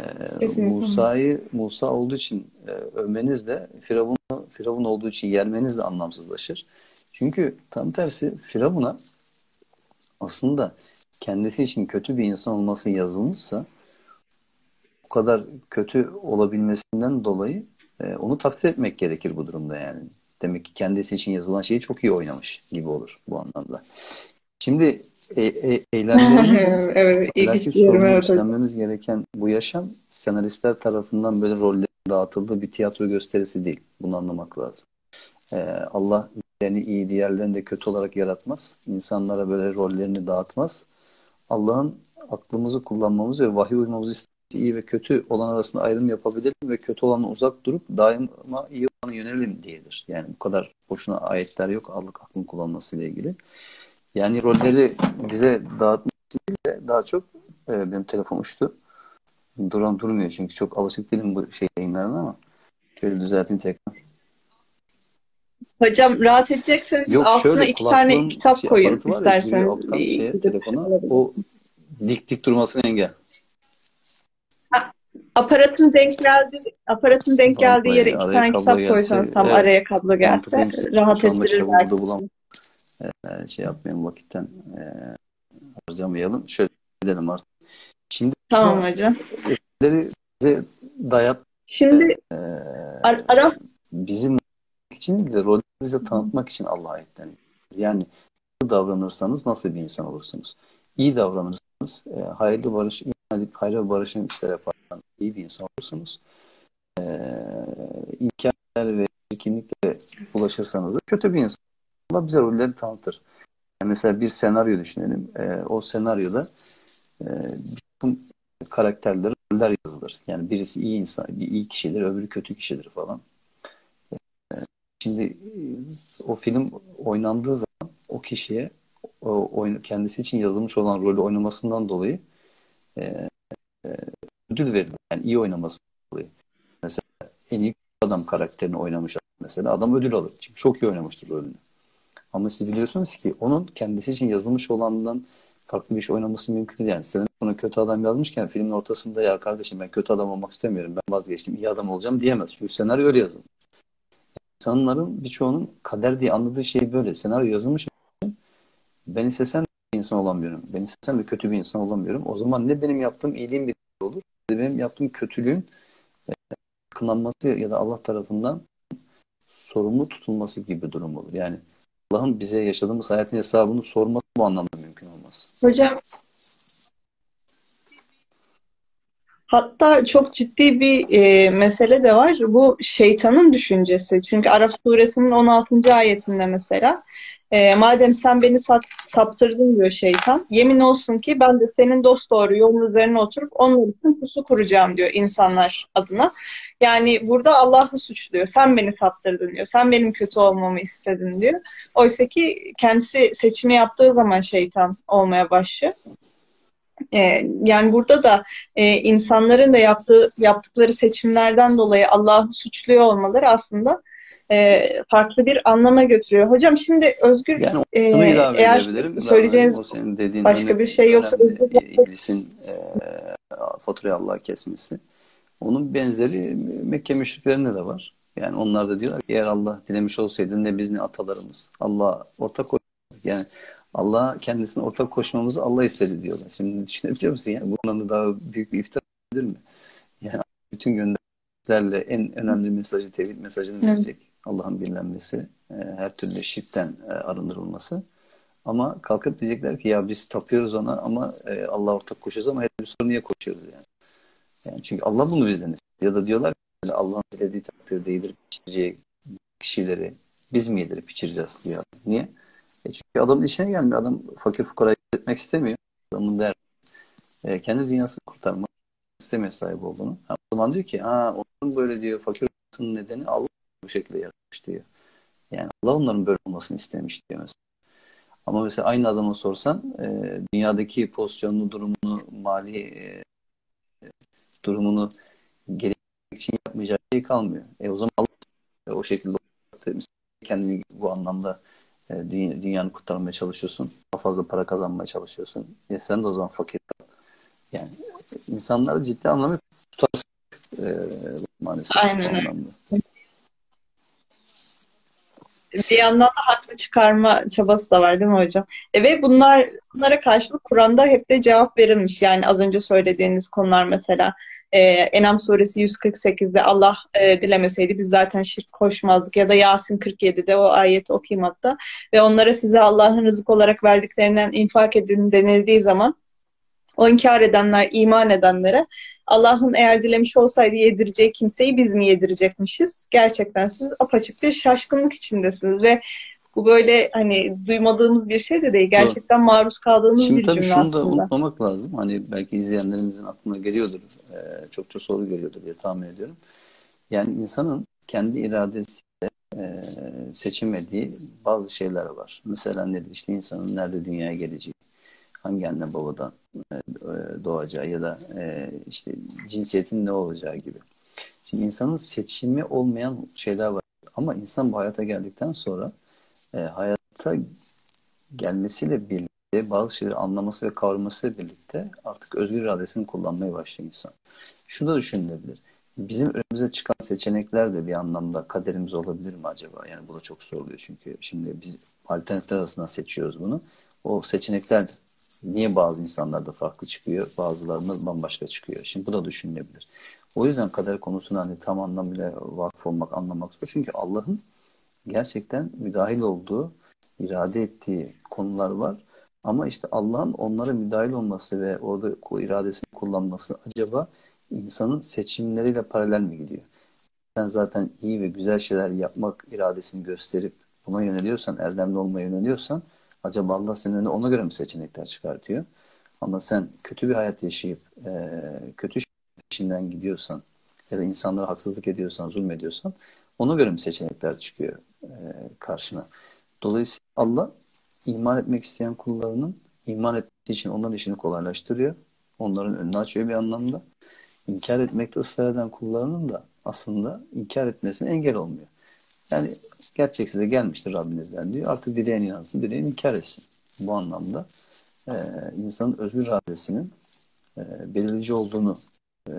Musa'yı Musa olduğu için e, övmeniz de Firavun'u Firavun olduğu için yermeniz de anlamsızlaşır. Çünkü tam tersi Firavun'a aslında kendisi için kötü bir insan olması yazılmışsa bu kadar kötü olabilmesinden dolayı e, onu takdir etmek gerekir bu durumda yani. Demek ki kendisi için yazılan şeyi çok iyi oynamış gibi olur bu anlamda. Şimdi e, e, eylemlerimizin evet, evet, gereken bu yaşam senaristler tarafından böyle roller dağıtıldığı bir tiyatro gösterisi değil. Bunu anlamak lazım. Ee, Allah yani iyi diğerlerini de kötü olarak yaratmaz. İnsanlara böyle rollerini dağıtmaz. Allah'ın aklımızı kullanmamızı ve vahiy uymamızı istemesi iyi ve kötü olan arasında ayrım yapabilirim ve kötü olanla uzak durup daima iyi olana yönelim diyedir. Yani bu kadar boşuna ayetler yok Allah aklın kullanması ile ilgili. Yani rolleri bize dağıtmak için de daha çok e, benim telefon uçtu. Duran durmuyor çünkü çok alışık değilim bu şey yayınlarına ama şöyle düzelteyim tekrar. Hocam rahat edecekseniz Yok, altına şöyle, iki tane kitap şey, koyun istersen. Şey, telefona, o dik dik durmasını engel. Aparatın denk geldi aparatın denk geldiği yere iki tane kitap koysanız tam evet, araya kablo gelse rahat ettirir belki. Ee, şey yapmayalım vakitten e, harcamayalım. Şöyle gidelim artık. Şimdi tamam hocam. Bize dayat Şimdi e, ara bizim için de rolü bize tanıtmak için Allah ayetlerini. Yani nasıl davranırsanız nasıl bir insan olursunuz. İyi davranırsanız e, hayırlı barış, edip hayırlı barışın işler yaparsanız iyi bir insan olursunuz. E, imkanlar ve çirkinliklere ulaşırsanız da kötü bir insan. Allah bize rolleri tanıtır. Yani mesela bir senaryo düşünelim. E, o senaryoda e, bütün karakterler roller yazılır. Yani birisi iyi insan, bir iyi kişidir, öbürü kötü kişidir falan. Şimdi e, o film oynandığı zaman o kişiye o kendisi için yazılmış olan rolü oynamasından dolayı e, e, ödül verilir. Yani iyi oynamasından dolayı. Mesela en iyi adam karakterini oynamış mesela adam ödül alır. Çünkü çok iyi oynamıştır rolünü. Ama siz biliyorsunuz ki onun kendisi için yazılmış olandan farklı bir iş oynaması mümkün değil. Yani senin bunu kötü adam yazmışken filmin ortasında ya kardeşim ben kötü adam olmak istemiyorum. Ben vazgeçtim. iyi adam olacağım diyemez. Çünkü senaryo öyle yazılmış. İnsanların birçoğunun kader diye anladığı şey böyle. Senaryo yazılmış. Ben istesem insan olamıyorum. Ben istesem de kötü bir insan olamıyorum. O zaman ne benim yaptığım iyiliğin bir olur. Ne benim yaptığım kötülüğün e, kınanması ya da Allah tarafından sorumlu tutulması gibi durum olur. Yani Allah'ın bize yaşadığımız hayatın hesabını sorması bu anlamda mümkün olmaz. Hocam Hatta çok ciddi bir e, mesele de var. Bu şeytanın düşüncesi. Çünkü Araf suresinin 16. ayetinde mesela e, madem sen beni sat, saptırdın diyor şeytan. Yemin olsun ki ben de senin dost doğru yolun üzerine oturup onlar için pusu kuracağım diyor insanlar adına. Yani burada Allah'ı suçluyor. Sen beni saptırdın diyor. Sen benim kötü olmamı istedin diyor. Oysa ki kendisi seçimi yaptığı zaman şeytan olmaya başlıyor. Ee, yani burada da e, insanların da yaptığı yaptıkları seçimlerden dolayı Allah'ı suçluyor olmaları aslında e, farklı bir anlama götürüyor. Hocam şimdi Özgür yani e, eğer söyleyeceğiniz başka bir şey yoksa İblisin e, faturayı Allah'a kesmesi. Onun benzeri Mekke müşriklerinde de var. Yani onlar da diyorlar ki eğer Allah dilemiş olsaydı ne biz ne atalarımız. Allah ortak koydu. Yani Allah kendisine ortak koşmamızı Allah istedi diyorlar. Şimdi düşünebiliyor musun? Yani bundan da daha büyük bir iftira mi? Yani bütün göndermelerle en önemli mesajı, tevhid mesajını verecek. Allah'ın birlenmesi, e, her türlü şirkten e, arındırılması. Ama kalkıp diyecekler ki ya biz tapıyoruz ona ama e, Allah ortak koşuyoruz ama her bir soru niye koşuyoruz yani? yani çünkü Allah bunu bizden istiyor. Ya da diyorlar ki Allah'ın dilediği takdirde yedirip içireceği kişileri biz mi yedirip içireceğiz diyor. Niye? E çünkü adamın işine gelmiyor. Adam fakir fukara etmek istemiyor. Adamın der e, kendi dünyasını kurtarmak istemiyor sahip olduğunu. Ha, o zaman diyor ki ha onun böyle diyor fakir olmasının nedeni Allah bu şekilde yaratmış diyor. Yani Allah onların böyle olmasını istemiş diyor mesela. Ama mesela aynı adama sorsan e, dünyadaki pozisyonunu, durumunu, mali e, durumunu geliştirmek için yapmayacağı şey kalmıyor. E o zaman Allah o şekilde kendini bu anlamda e, dünyanı kurtarmaya çalışıyorsun. Daha fazla para kazanmaya çalışıyorsun. Ya sen de o zaman fakir Yani insanları ciddi anlamda tutarsın e, maalesef. Aynen öyle bir yandan da haklı çıkarma çabası da var değil mi hocam? E, ve bunlar bunlara karşılık Kur'an'da hep de cevap verilmiş. Yani az önce söylediğiniz konular mesela e, Enam suresi 148'de Allah e, dilemeseydi biz zaten şirk koşmazdık ya da Yasin 47'de o ayeti okuyayım hatta ve onlara size Allah'ın rızık olarak verdiklerinden infak edin denildiği zaman o inkar edenler, iman edenlere Allah'ın eğer dilemiş olsaydı yedireceği kimseyi biz mi yedirecekmişiz? Gerçekten siz apaçık bir şaşkınlık içindesiniz ve bu böyle hani duymadığımız bir şey de değil. Gerçekten Doğru. maruz kaldığımız Şimdi bir cümle aslında. Şimdi tabii şunu da unutmamak lazım. Hani belki izleyenlerimizin aklına geliyordur. E, çokça soru geliyordur diye tahmin ediyorum. Yani insanın kendi iradesiyle e, seçemediği bazı şeyler var. Mesela nedir? İşte insanın nerede dünyaya geleceği, hangi anne babadan e, doğacağı ya da e, işte cinsiyetin ne olacağı gibi. Şimdi insanın seçimi olmayan şeyler var. Ama insan bu hayata geldikten sonra e, hayata gelmesiyle birlikte bazı şeyleri anlaması ve kavramasıyla birlikte artık özgür iradesini kullanmaya başlıyor insan. Şu da düşünülebilir. Bizim önümüze çıkan seçenekler de bir anlamda kaderimiz olabilir mi acaba? Yani bu da çok soruluyor çünkü şimdi biz alternatifler arasında seçiyoruz bunu. O seçenekler Niye bazı insanlarda farklı çıkıyor, bazılarında bambaşka çıkıyor? Şimdi bu da düşünülebilir. O yüzden kader konusuna hani tam anlamıyla vakıf olmak, anlamak zor. Çünkü Allah'ın gerçekten müdahil olduğu, irade ettiği konular var. Ama işte Allah'ın onlara müdahil olması ve orada o iradesini kullanması acaba insanın seçimleriyle paralel mi gidiyor? Sen zaten iyi ve güzel şeyler yapmak iradesini gösterip buna yöneliyorsan, erdemli olmaya yöneliyorsan Acaba Allah senin önüne ona göre mi seçenekler çıkartıyor? Ama sen kötü bir hayat yaşayıp e, kötü işinden gidiyorsan ya da insanlara haksızlık ediyorsan, zulmediyorsan ona göre mi seçenekler çıkıyor e, karşına? Dolayısıyla Allah iman etmek isteyen kullarının iman etmesi için onların işini kolaylaştırıyor. Onların önünü açıyor bir anlamda. İnkar etmekte ısrar eden kullarının da aslında inkar etmesine engel olmuyor. Yani gerçek size gelmiştir Rabbinizden diyor. Artık dileyen inansın, dileyen inkar etsin. Bu anlamda e, insanın özgür iradesinin e, belirleyici olduğunu e,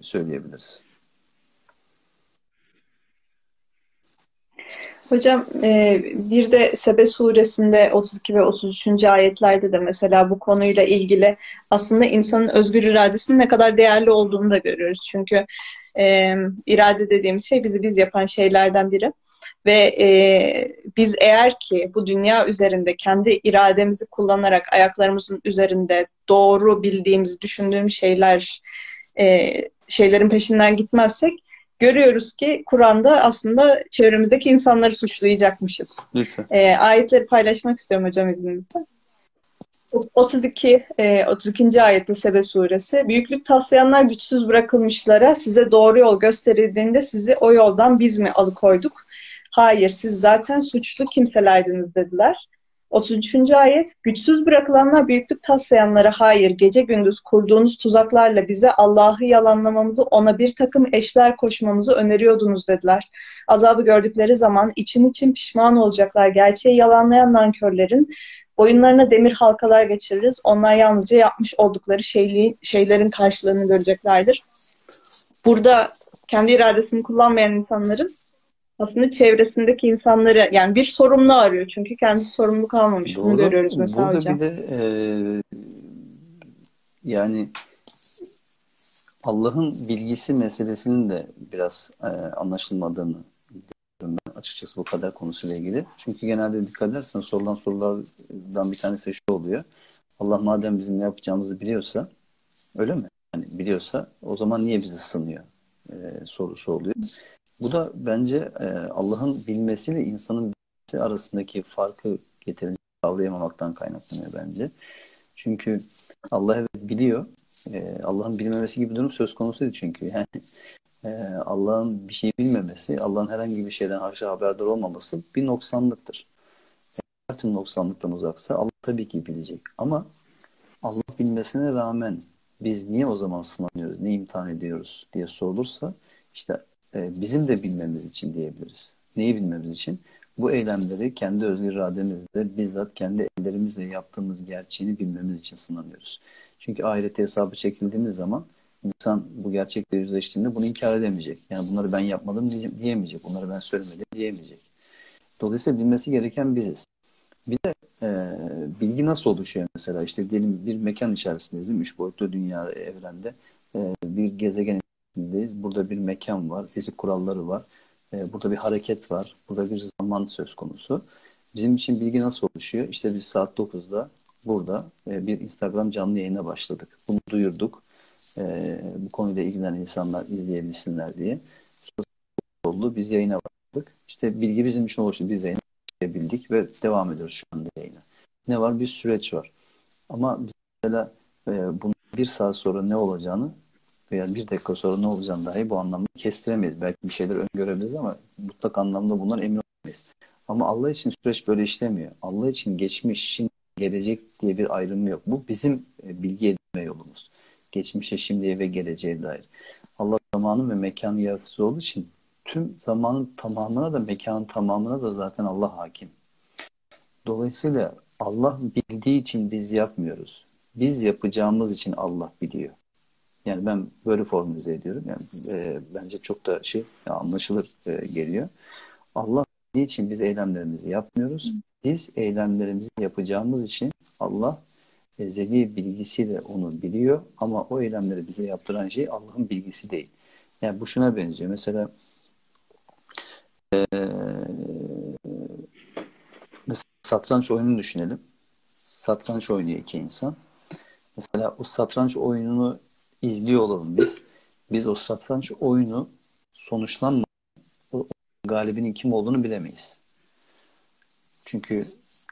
söyleyebiliriz. Hocam e, bir de Sebe suresinde 32 ve 33. ayetlerde de mesela bu konuyla ilgili aslında insanın özgür iradesinin ne kadar değerli olduğunu da görüyoruz. Çünkü e, irade dediğimiz şey bizi biz yapan şeylerden biri. Ve e, biz eğer ki bu dünya üzerinde kendi irademizi kullanarak ayaklarımızın üzerinde doğru bildiğimiz, düşündüğümüz şeyler şeylerin peşinden gitmezsek görüyoruz ki Kur'an'da aslında çevremizdeki insanları suçlayacakmışız. Lütfen. E, ayetleri paylaşmak istiyorum hocam izninizle. 32 e, 32. ayette Sebe suresi. Büyüklük taslayanlar güçsüz bırakılmışlara size doğru yol gösterildiğinde sizi o yoldan biz mi alıkoyduk? Hayır siz zaten suçlu kimselerdiniz dediler. 33. ayet güçsüz bırakılanlar büyüklük taslayanlara hayır gece gündüz kurduğunuz tuzaklarla bize Allah'ı yalanlamamızı ona bir takım eşler koşmamızı öneriyordunuz dediler. Azabı gördükleri zaman için için pişman olacaklar. Gerçeği yalanlayan nankörlerin boyunlarına demir halkalar geçiririz. Onlar yalnızca yapmış oldukları şeyli, şeylerin karşılığını göreceklerdir. Burada kendi iradesini kullanmayan insanların aslında çevresindeki insanları yani bir sorumlu arıyor çünkü kendisi sorumluluk almamış. Doğru. Bunu görüyoruz mesela Burada hocam. bir de e, yani Allah'ın bilgisi meselesinin de biraz e, anlaşılmadığını görüyorum ben açıkçası bu kadar konusuyla ilgili. Çünkü genelde dikkat edersen sorulan sorulardan bir tanesi şu oluyor. Allah madem bizim ne yapacağımızı biliyorsa öyle mi? Yani biliyorsa o zaman niye bizi sınıyor? E, sorusu oluyor. Bu da bence e, Allah'ın bilmesiyle insanın bilmesi arasındaki farkı getirince kavrayamamaktan kaynaklanıyor bence. Çünkü Allah evet biliyor. E, Allah'ın bilmemesi gibi durum söz konusu değil çünkü. Yani e, Allah'ın bir şey bilmemesi, Allah'ın herhangi bir şeyden haşa haberdar olmaması bir noksanlıktır. Her türlü noksanlıktan uzaksa Allah tabii ki bilecek. Ama Allah bilmesine rağmen biz niye o zaman sınanıyoruz, ne imtihan ediyoruz diye sorulursa işte e, bizim de bilmemiz için diyebiliriz. Neyi bilmemiz için? Bu eylemleri kendi özgür irademizle bizzat kendi ellerimizle yaptığımız gerçeğini bilmemiz için sınanıyoruz. Çünkü ahirete hesabı çekildiğimiz zaman insan bu gerçekle yüzleştiğinde bunu inkar edemeyecek. Yani bunları ben yapmadım diyemeyecek. Bunları ben söylemedim diyemeyecek. Dolayısıyla bilmesi gereken biziz. Bir de e, bilgi nasıl oluşuyor mesela? İşte diyelim bir mekan içerisindeyiz. Üç boyutlu dünya evrende e, bir gezegen içerisindeyiz. Burada bir mekan var, fizik kuralları var. E, burada bir hareket var, burada bir zaman söz konusu. Bizim için bilgi nasıl oluşuyor? İşte biz saat 9'da burada e, bir Instagram canlı yayına başladık. Bunu duyurduk. E, bu konuyla ilgilenen insanlar izleyebilsinler diye. Sonra oldu, biz yayına başladık. İşte bilgi bizim için oluştu. Biz yayına bildik ve devam ediyoruz şu anda yayına. Ne var? Bir süreç var. Ama mesela e, bunun bir saat sonra ne olacağını veya bir dakika sonra ne olacağını dahi bu anlamda kestiremeyiz. Belki bir şeyler öngörebiliriz ama mutlak anlamda bundan emin olamayız. Ama Allah için süreç böyle işlemiyor. Allah için geçmiş, şimdi, gelecek diye bir ayrımı yok. Bu bizim e, bilgi edinme yolumuz. Geçmişe, şimdiye ve geleceğe dair. Allah zamanın ve mekanın yaratıcısı olduğu için tüm zamanın tamamına da mekanın tamamına da zaten Allah hakim. Dolayısıyla Allah bildiği için biz yapmıyoruz. Biz yapacağımız için Allah biliyor. Yani ben böyle formülize ediyorum. Yani e, bence çok da şey anlaşılır e, geliyor. Allah için biz eylemlerimizi yapmıyoruz. Biz eylemlerimizi yapacağımız için Allah ezeli bilgisiyle onu biliyor ama o eylemleri bize yaptıran şey Allah'ın bilgisi değil. Yani bu şuna benziyor. Mesela e, mesela satranç oyununu düşünelim. Satranç oynuyor iki insan. Mesela o satranç oyununu izliyor olalım biz. Biz o satranç oyunu sonuçlanmadan galibinin kim olduğunu bilemeyiz. Çünkü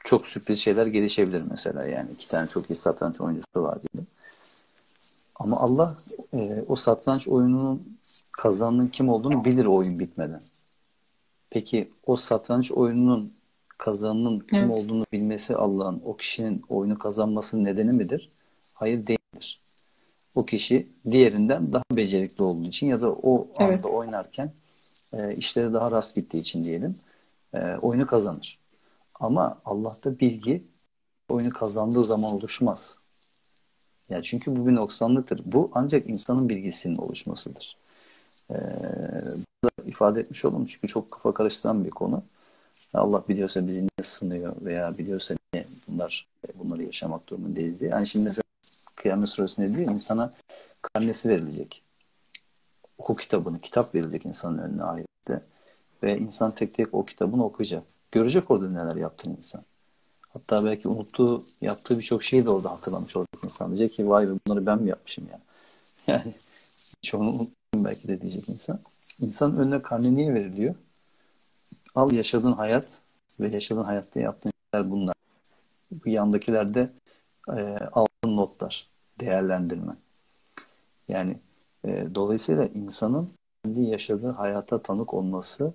çok sürpriz şeyler gelişebilir mesela yani iki tane çok iyi satranç oyuncusu var diyelim. Ama Allah e, o satranç oyununun kazanının kim olduğunu bilir o oyun bitmeden. Peki o satranç oyununun kazanının kim evet. olduğunu bilmesi Allah'ın o kişinin oyunu kazanmasının nedeni midir? Hayır değildir o kişi diğerinden daha becerikli olduğu için ya da o evet. anda oynarken e, işleri daha rast gittiği için diyelim e, oyunu kazanır. Ama Allah'ta bilgi oyunu kazandığı zaman oluşmaz. Yani çünkü bu bir noksanlıktır. Bu ancak insanın bilgisinin oluşmasıdır. Ee, ifade etmiş oldum çünkü çok kafa karıştıran bir konu. Allah biliyorsa bizi niye sınıyor veya biliyorsa niye bunlar bunları yaşamak durumundayız diye. Yani şimdi mesela Kıyamet Suresi'nde diyor insana karnesi verilecek. Oku kitabını, kitap verilecek insanın önüne ayette. Ve insan tek tek o kitabını okuyacak. Görecek orada neler yaptığını insan. Hatta belki unuttuğu, yaptığı birçok şeyi de orada hatırlamış olacak insan. Diyecek ki vay be bunları ben mi yapmışım ya. Yani çoğunu unuttum belki de diyecek insan. İnsanın önüne karne niye veriliyor? Al yaşadığın hayat ve yaşadığın hayatta yaptığın şeyler bunlar. Bu yandakilerde e, aldığın notlar, değerlendirme. Yani e, dolayısıyla insanın kendi yaşadığı hayata tanık olması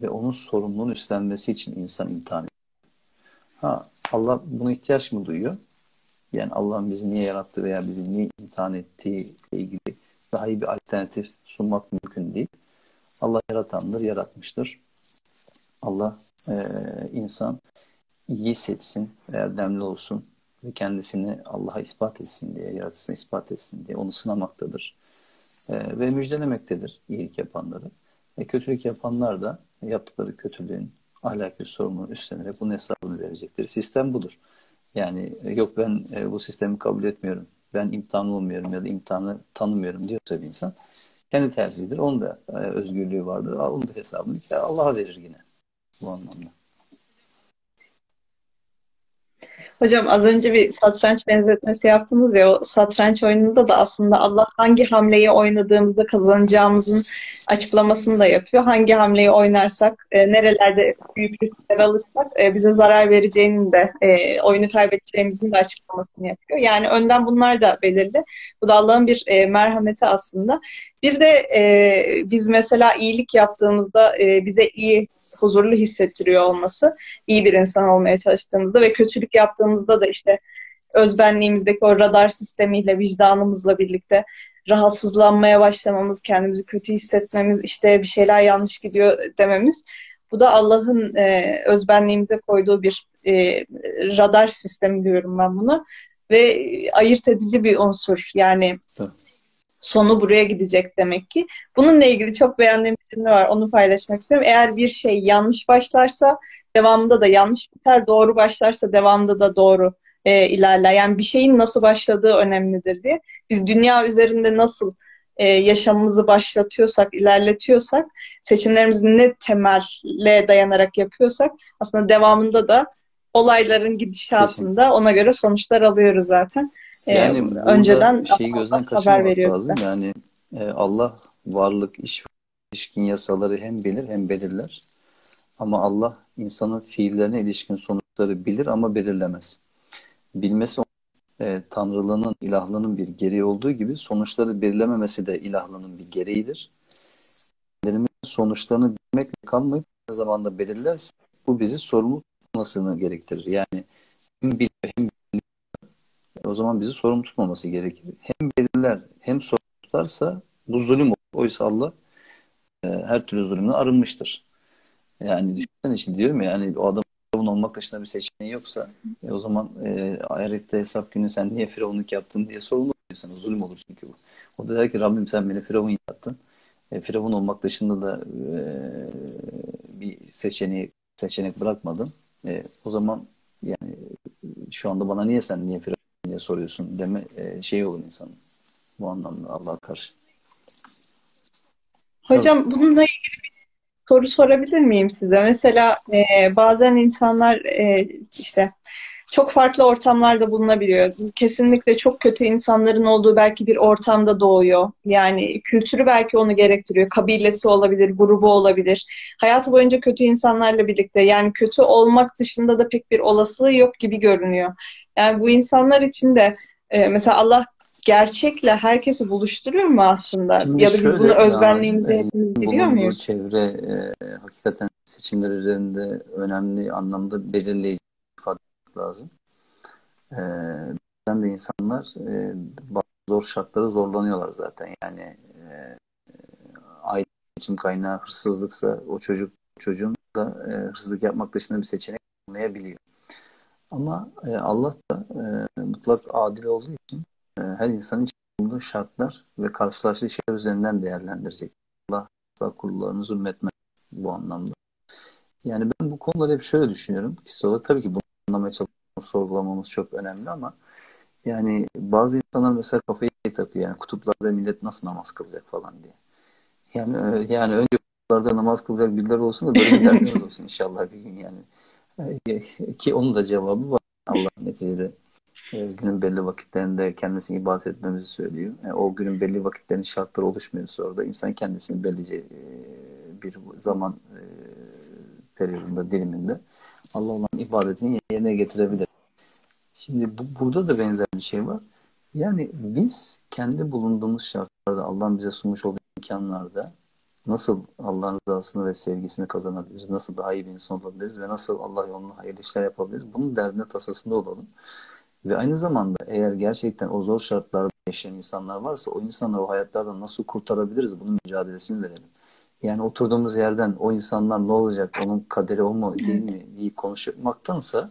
ve onun sorumluluğunu üstlenmesi için insan imtihan ediyor. Ha, Allah buna ihtiyaç mı duyuyor? Yani Allah'ın bizi niye yarattı veya bizi niye imtihan ettiği ile ilgili daha iyi bir alternatif sunmak mümkün değil. Allah yaratandır, yaratmıştır. Allah e, insan iyi seçsin, erdemli olsun kendisini Allah'a ispat etsin diye, yaratısını ispat etsin diye onu sınamaktadır. E, ve müjdelemektedir iyilik yapanları. E, kötülük yapanlar da yaptıkları kötülüğün ahlaki sorumluluğunu üstlenerek bunun hesabını verecektir. Sistem budur. Yani e, yok ben e, bu sistemi kabul etmiyorum, ben imtihan olmuyorum ya da imtihanı tanımıyorum diyorsa bir insan kendi tercihidir. Onun da e, özgürlüğü vardır. Onun da hesabını Allah'a verir yine bu anlamda. Hocam az önce bir satranç benzetmesi yaptınız ya o satranç oyununda da aslında Allah hangi hamleyi oynadığımızda kazanacağımızın açıklamasını da yapıyor. Hangi hamleyi oynarsak, e, nerelerde büyük riskler alırsak e, bize zarar vereceğinin de e, oyunu kaybedeceğimizin de açıklamasını yapıyor. Yani önden bunlar da belirli. Bu da Allah'ın bir e, merhameti aslında. Bir de e, biz mesela iyilik yaptığımızda e, bize iyi, huzurlu hissettiriyor olması, iyi bir insan olmaya çalıştığımızda ve kötülük yaptığımızda da işte özbenliğimizdeki o radar sistemiyle, vicdanımızla birlikte rahatsızlanmaya başlamamız, kendimizi kötü hissetmemiz, işte bir şeyler yanlış gidiyor dememiz. Bu da Allah'ın e, özbenliğimize koyduğu bir e, radar sistemi diyorum ben buna. Ve ayırt edici bir unsur. Yani sonu buraya gidecek demek ki. Bununla ilgili çok beğendiğim bir cümle var. Onu paylaşmak istiyorum. Eğer bir şey yanlış başlarsa devamında da yanlış biter. Doğru başlarsa devamında da doğru e, ilerler. Yani bir şeyin nasıl başladığı önemlidir diye. Biz dünya üzerinde nasıl e, yaşamımızı başlatıyorsak, ilerletiyorsak, seçimlerimizi ne temelle dayanarak yapıyorsak aslında devamında da olayların gidişatında ona göre sonuçlar alıyoruz zaten. Ee, yani önceden şeyi gözden kaçırmamak lazım. Bize. Yani e, Allah varlık, iş ilişkin yasaları hem bilir hem belirler. Ama Allah insanın fiillerine ilişkin sonuçları bilir ama belirlemez. Bilmesi e, tanrılığının, ilahlığının bir gereği olduğu gibi sonuçları belirlememesi de ilahlığının bir gereğidir. Sonuçlarını bilmekle kalmayıp ne zamanda belirlerse bu bizi sorumlu tutmasını gerektirir. Yani hem biliyor hem o zaman bizi sorumlu tutmaması gerekir. Hem belirler hem sorumlu tutarsa bu zulüm olur. Oysa Allah e, her türlü zulümden arınmıştır. Yani düşünsene şimdi diyorum ya yani o adam Firavun olmak dışında bir seçeneği yoksa e, o zaman e, ahirette hesap günü sen niye Firavunluk yaptın diye sorumlu olursun. Zulüm olur çünkü bu. O da der ki Rabbim sen beni Firavun yaptın. E, Firavun olmak dışında da e, bir seçeneği seçenek bırakmadın. E, o zaman yani şu anda bana niye sen niye Firavun diye soruyorsun deme e, şey olur insanın. Bu anlamda Allah'a karşı. Hocam bununla ilgili soru sorabilir miyim size? Mesela e, bazen insanlar e, işte çok farklı ortamlarda bulunabiliyor. Kesinlikle çok kötü insanların olduğu belki bir ortamda doğuyor. Yani kültürü belki onu gerektiriyor. Kabilesi olabilir, grubu olabilir. Hayatı boyunca kötü insanlarla birlikte. Yani kötü olmak dışında da pek bir olasılığı yok gibi görünüyor. Yani bu insanlar için de e, mesela Allah gerçekle herkesi buluşturuyor mu aslında? Şimdi ya da biz bunu özbenliğimizde yani, biliyor muyuz? Çevre e, hakikaten seçimler üzerinde önemli anlamda belirleyici ifade lazım. E, de insanlar e, zor şartları zorlanıyorlar zaten. Yani e, aile seçim kaynağı hırsızlıksa o çocuk çocuğun da e, hırsızlık yapmak dışında bir seçenek olmayabiliyor. Ama e, Allah da e, mutlak adil olduğu için her insanın bulunduğu şartlar ve karşılaştığı şeyler üzerinden değerlendirecek. Allah asla kullarını zulmetmez bu anlamda. Yani ben bu konuları hep şöyle düşünüyorum. Kişisel olarak tabii ki bunu anlamaya çalışmamız, sorgulamamız çok önemli ama yani bazı insanlar mesela kafayı takıyor. Yani kutuplarda millet nasıl namaz kılacak falan diye. Yani e, yani önce kutuplarda namaz kılacak birileri olsun da böyle bir olsun inşallah bir gün yani. E, ki onun da cevabı var. Allah neticede e, günün belli vakitlerinde kendisini ibadet etmemizi söylüyor. Yani o günün belli vakitlerinin şartları oluşmuyorsa orada insan kendisini bellice bir zaman periyodunda, diliminde Allah olan ibadetini yerine getirebilir. Şimdi bu, burada da benzer bir şey var. Yani biz kendi bulunduğumuz şartlarda Allah'ın bize sunmuş olduğu imkanlarda nasıl Allah'ın rızasını ve sevgisini kazanabiliriz, nasıl daha iyi bir insan olabiliriz ve nasıl Allah yolunda hayırlı işler yapabiliriz. Bunun derdine tasasında olalım. Ve aynı zamanda eğer gerçekten o zor şartlarda yaşayan insanlar varsa o insanları o hayatlardan nasıl kurtarabiliriz bunun mücadelesini verelim. Yani oturduğumuz yerden o insanlar ne olacak, onun kaderi o mu değil mi diye konuşmaktansa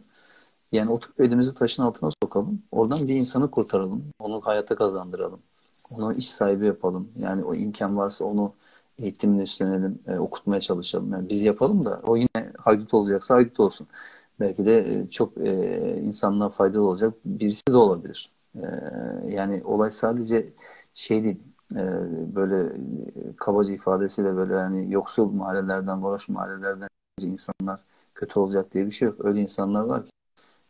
yani oturup elimizi taşın altına sokalım. Oradan bir insanı kurtaralım. Onu hayata kazandıralım. Onu iş sahibi yapalım. Yani o imkan varsa onu eğitimle üstlenelim, e, okutmaya çalışalım. Yani biz yapalım da o yine haydut olacaksa haydut olsun. Belki de e, çok e, insanlığa faydalı olacak birisi de olabilir. E, yani olay sadece şey değil, e, böyle kabaca ifadesiyle böyle yani yoksul mahallelerden, varoş mahallelerden insanlar kötü olacak diye bir şey yok. Öyle insanlar var ki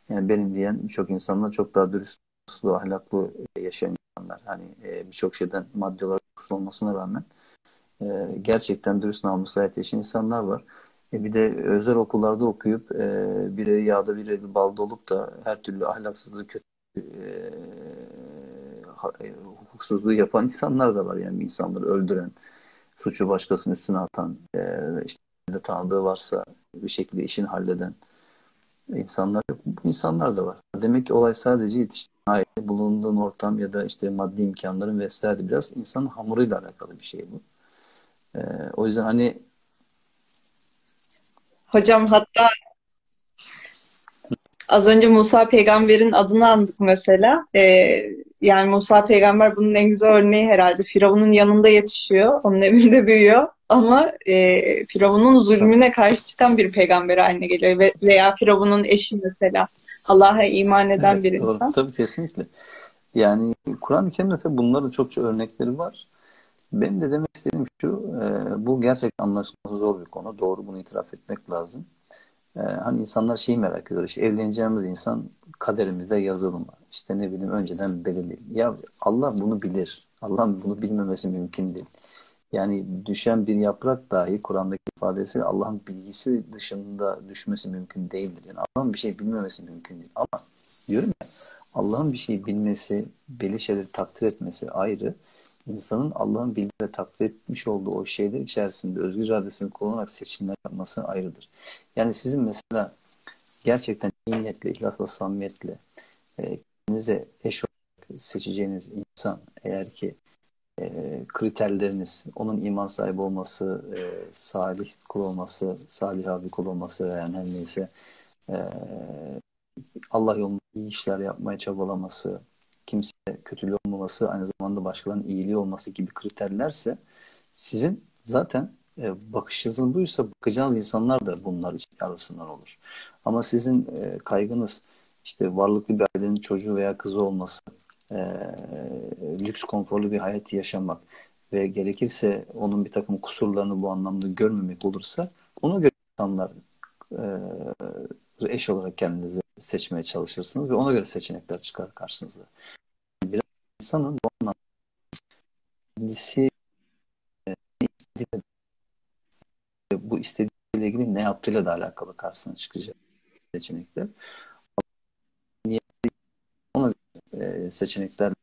yani benim diyen birçok insanlar çok daha dürüst, ahlaklı yaşayan insanlar. Hani e, birçok şeyden maddi olarak olmasına rağmen e, gerçekten dürüst namuslu hayat yaşayan insanlar var. E, bir de özel okullarda okuyup e, biri yağda biri balda olup da her türlü ahlaksızlığı kötü e, e, hukuksuzluğu yapan insanlar da var. Yani insanları öldüren, suçu başkasının üstüne atan, e, işte tanıdığı varsa bir şekilde işini halleden insanlar yok. İnsanlar da var. Demek ki olay sadece yetiştiğin aile, bulunduğun ortam ya da işte maddi imkanların vesaire biraz insanın hamuruyla alakalı bir şey bu. Ee, o yüzden hani Hocam hatta az önce Musa peygamberin adını andık mesela. Ee, yani Musa peygamber bunun en güzel örneği herhalde. Firavun'un yanında yetişiyor. Onun evinde büyüyor. Ama e, Firavun'un zulmüne karşı çıkan bir peygamber haline geliyor. Ve, veya Firavun'un eşi mesela. Allah'a iman eden evet, bir insan. Tabii kesinlikle. Yani Kur'an-ı Kerim'de bunların çokça örnekleri var. Benim de demek istediğim şu, e, bu gerçekten anlaşılması zor bir konu. Doğru bunu itiraf etmek lazım. E, hani insanlar şeyi merak ediyor. İşte evleneceğimiz insan kaderimizde yazılı mı? İşte ne bileyim önceden belirli. Ya Allah bunu bilir. Allah bunu bilmemesi mümkün değil. Yani düşen bir yaprak dahi Kur'an'daki ifadesi Allah'ın bilgisi dışında düşmesi mümkün değildir. Yani Allah'ın bir şey bilmemesi mümkün değil. Ama diyorum ya Allah'ın bir şey bilmesi, belli şeyleri takdir etmesi ayrı. İnsanın Allah'ın bildiği ve takdir etmiş olduğu o şeyler içerisinde özgür iradesini kullanarak seçimler yapması ayrıdır. Yani sizin mesela gerçekten iyi niyetle, ihlasla, samimiyetle e, kendinize eş olarak seçeceğiniz insan eğer ki e, kriterleriniz, onun iman sahibi olması, e, salih kul olması, salih abi kul olması yani her neyse e, Allah yolunda iyi işler yapmaya çabalaması, kötülüğü olmaması, aynı zamanda başkalarının iyiliği olması gibi kriterlerse sizin zaten e, bakışınızın buysa bakacağınız insanlar da bunlar için arasından olur. Ama sizin e, kaygınız işte varlıklı bir ailenin çocuğu veya kızı olması, e, lüks konforlu bir hayat yaşamak ve gerekirse onun bir takım kusurlarını bu anlamda görmemek olursa ona göre insanlar e, eş olarak kendinizi seçmeye çalışırsınız ve ona göre seçenekler çıkar karşınıza. İnsanın anlamda kendisi e, bu istediğiyle ilgili ne yaptığıyla da alakalı karşısına çıkacak seçenekler. Ona e, seçenekler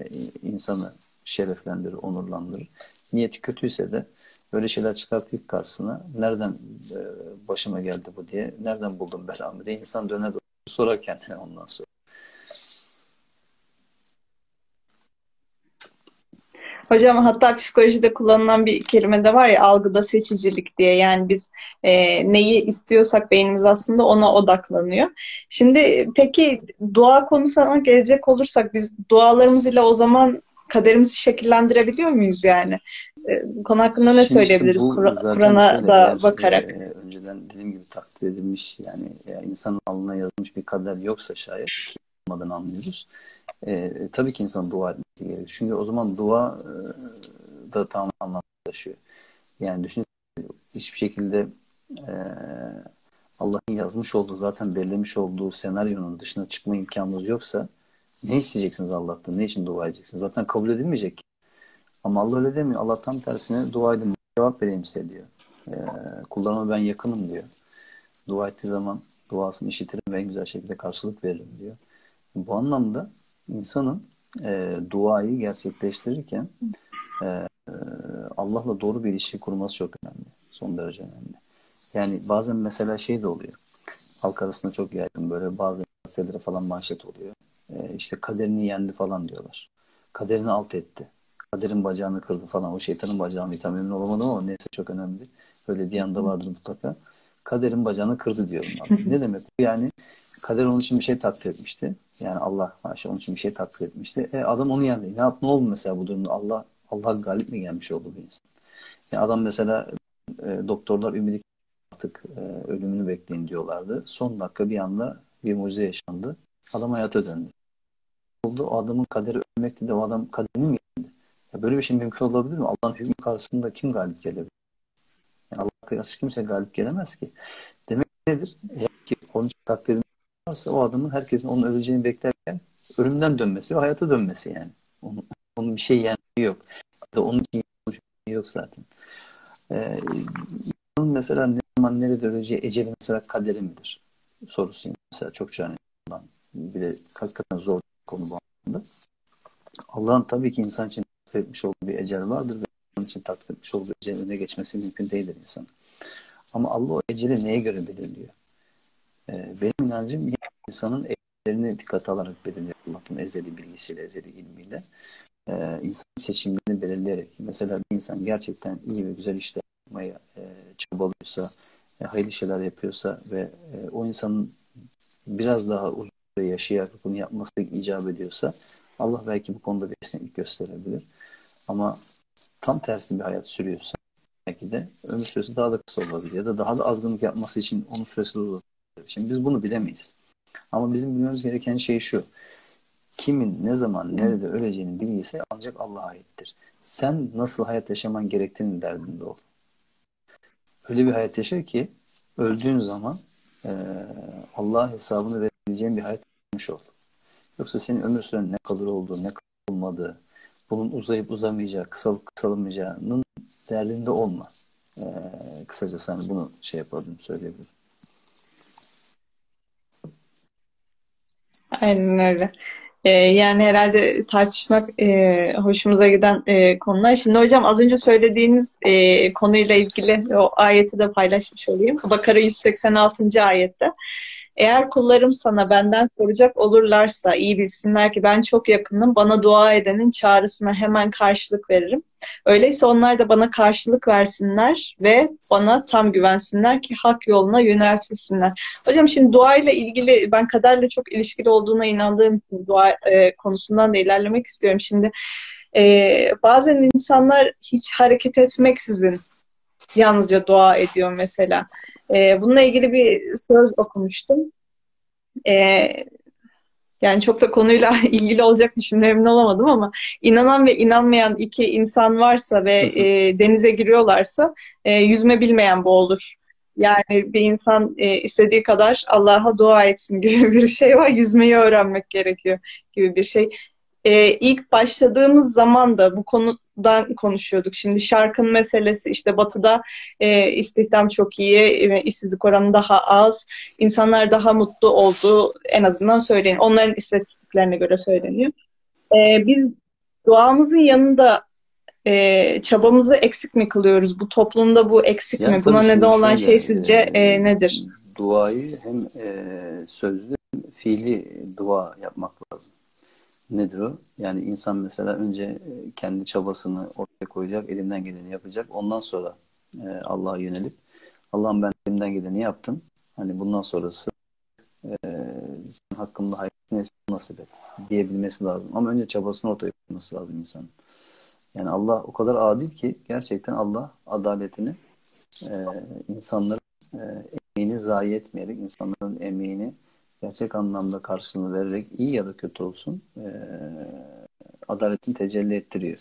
e, insanı şereflendirir, onurlandırır. Niyeti kötüyse de böyle şeyler çıkartıp karşısına nereden e, başıma geldi bu diye, nereden buldum belamı diye insan döner sorar kendine ondan sonra. Hocam hatta psikolojide kullanılan bir kelime de var ya algıda seçicilik diye. Yani biz e, neyi istiyorsak beynimiz aslında ona odaklanıyor. Şimdi peki dua konusuna gelecek olursak biz dualarımız ile o zaman kaderimizi şekillendirebiliyor muyuz yani? E, konu hakkında ne Şimdi söyleyebiliriz işte Kur'an'a da eğer, bakarak? E, önceden dediğim gibi takdir edilmiş yani e, insanın alnına yazılmış bir kader yoksa şayet olmadan anlıyoruz. E, tabii ki insan dua etmesi gerekiyor. Çünkü o zaman dua e, da tam anlam taşıyor. Yani düşün hiçbir şekilde e, Allah'ın yazmış olduğu zaten belirlemiş olduğu senaryonun dışına çıkma imkanınız yoksa ne isteyeceksiniz Allah'tan? Ne için dua edeceksiniz? Zaten kabul edilmeyecek. Ama Allah öyle demiyor. Allah tam tersine dua edin, cevap vereyim size diyor. Ee, kullarıma ben yakınım diyor. Dua ettiği zaman duasını işitirim ve en güzel şekilde karşılık veririm diyor. Bu anlamda insanın e, duayı gerçekleştirirken e, e, Allah'la doğru bir ilişki kurması çok önemli. Son derece önemli. Yani bazen mesela şey de oluyor. Halk arasında çok yaygın böyle bazı gazetelere falan manşet oluyor. E, işte kaderini yendi falan diyorlar. Kaderini alt etti. Kaderin bacağını kırdı falan. O şeytanın bacağını tam emin olamadım ama neyse çok önemli. Öyle bir anda vardır mutlaka. Kaderin bacağını kırdı diyorum. Abi. ne demek bu? Yani kader onun için bir şey takdir etmişti. Yani Allah haşa onun için bir şey takdir etmişti. E, adam onu yendi. Ne yaptı? Ne oldu mesela bu durumda? Allah Allah galip mi gelmiş oldu bu insan? Yani adam mesela e, doktorlar ümidi artık e, ölümünü bekleyin diyorlardı. Son dakika bir anda bir mucize yaşandı. Adam hayata döndü. Oldu. O adamın kaderi ölmekti de o adam kaderini mi yendi? Ya böyle bir şey mümkün olabilir mi? Allah'ın hükmü karşısında kim galip gelebilir? Yani Allah kimse galip gelemez ki. Demek nedir? Eğer ki onun için takdir varsa o adamın herkesin onun öleceğini beklerken ölümden dönmesi ve hayata dönmesi yani. Onun, onun bir şey yani yok. Onun için yok zaten. Ee, mesela ne zaman nerede öleceği eceli mesela kaderi midir? Sorusu mesela çok olan bir de hakikaten zor konu bu anlamda. Allah'ın tabii ki insan için etmiş olduğu bir ecel vardır ve onun için takdir etmiş olduğu ecelin önüne geçmesi mümkün değildir insan. Ama Allah o eceli neye göre belirliyor? Ee, benim inancım insanın ecellerini dikkate alarak belirliyor Allah'ın ezeli bilgisiyle, ezeli ilmiyle. Ee, insan seçimlerini belirleyerek. Mesela bir insan gerçekten iyi ve güzel işler yapmaya e, çabalıyorsa, e, hayırlı şeyler yapıyorsa ve e, o insanın biraz daha uzun yaşayarak bunu yapması icap ediyorsa Allah belki bu konuda bir esneklik gösterebilir. Ama tam tersi bir hayat sürüyorsa belki de ömür süresi daha da kısa olabilir ya da daha da azgınlık yapması için onun süresi uzatabilir. Şimdi biz bunu bilemeyiz. Ama bizim bilmemiz gereken şey şu. Kimin, ne zaman, nerede öleceğinin bilgisi ancak Allah'a aittir. Sen nasıl hayat yaşaman gerektiğini derdinde ol. Öyle bir hayat yaşa ki öldüğün zaman e, Allah hesabını verebileceğin bir hayat yaşamış ol. Yoksa senin ömür süren ne kalır olduğu, ne kalır olmadığı, bunun uzayıp uzamayacağı, kısalıp kısalmayacağının derdinde olma. Ee, kısacası hani bunu şey yapabilirim, söyleyebilirim. Aynen öyle. Ee, yani herhalde tartışmak e, hoşumuza giden e, konular. Şimdi hocam az önce söylediğiniz e, konuyla ilgili o ayeti de paylaşmış olayım. Bakara 186. ayette. Eğer kullarım sana benden soracak olurlarsa iyi bilsinler ki ben çok yakınım. Bana dua edenin çağrısına hemen karşılık veririm. Öyleyse onlar da bana karşılık versinler ve bana tam güvensinler ki hak yoluna yöneltilsinler. Hocam şimdi dua ile ilgili ben kaderle çok ilişkili olduğuna inandığım için dua e, konusundan da ilerlemek istiyorum. Şimdi e, bazen insanlar hiç hareket etmeksizin yalnızca dua ediyor mesela. E, bununla ilgili bir söz okumuştum. E, yani çok da konuyla ilgili olacak mı şimdi emin olamadım ama inanan ve inanmayan iki insan varsa ve e, denize giriyorlarsa e, yüzme bilmeyen boğulur. Yani bir insan e, istediği kadar Allah'a dua etsin gibi bir şey var. Yüzmeyi öğrenmek gerekiyor gibi bir şey. E, ilk başladığımız zaman da bu konudan konuşuyorduk. Şimdi şarkın meselesi işte batıda e, istihdam çok iyi, e, işsizlik oranı daha az, insanlar daha mutlu oldu en azından söyleyin. Onların istatistiklerine göre söyleniyor. E, biz duamızın yanında e, çabamızı eksik mi kılıyoruz? Bu toplumda bu eksik yani mi? Buna neden olan şey sizce e, e, nedir? Duayı hem e, sözlü hem fiili dua yapmak lazım. Nedir o? Yani insan mesela önce e, kendi çabasını ortaya koyacak, elinden geleni yapacak. Ondan sonra e, Allah'a yönelip Allah'ım ben elimden geleni yaptım. Hani bundan sonrası e, senin hakkında hayatını nasip et diyebilmesi lazım. Ama önce çabasını ortaya koyması lazım insanın. Yani Allah o kadar adil ki gerçekten Allah adaletini e, insanların e, emeğini zayi etmeyerek, insanların emeğini gerçek anlamda karşılığını vererek iyi ya da kötü olsun e, adaletini tecelli ettiriyor.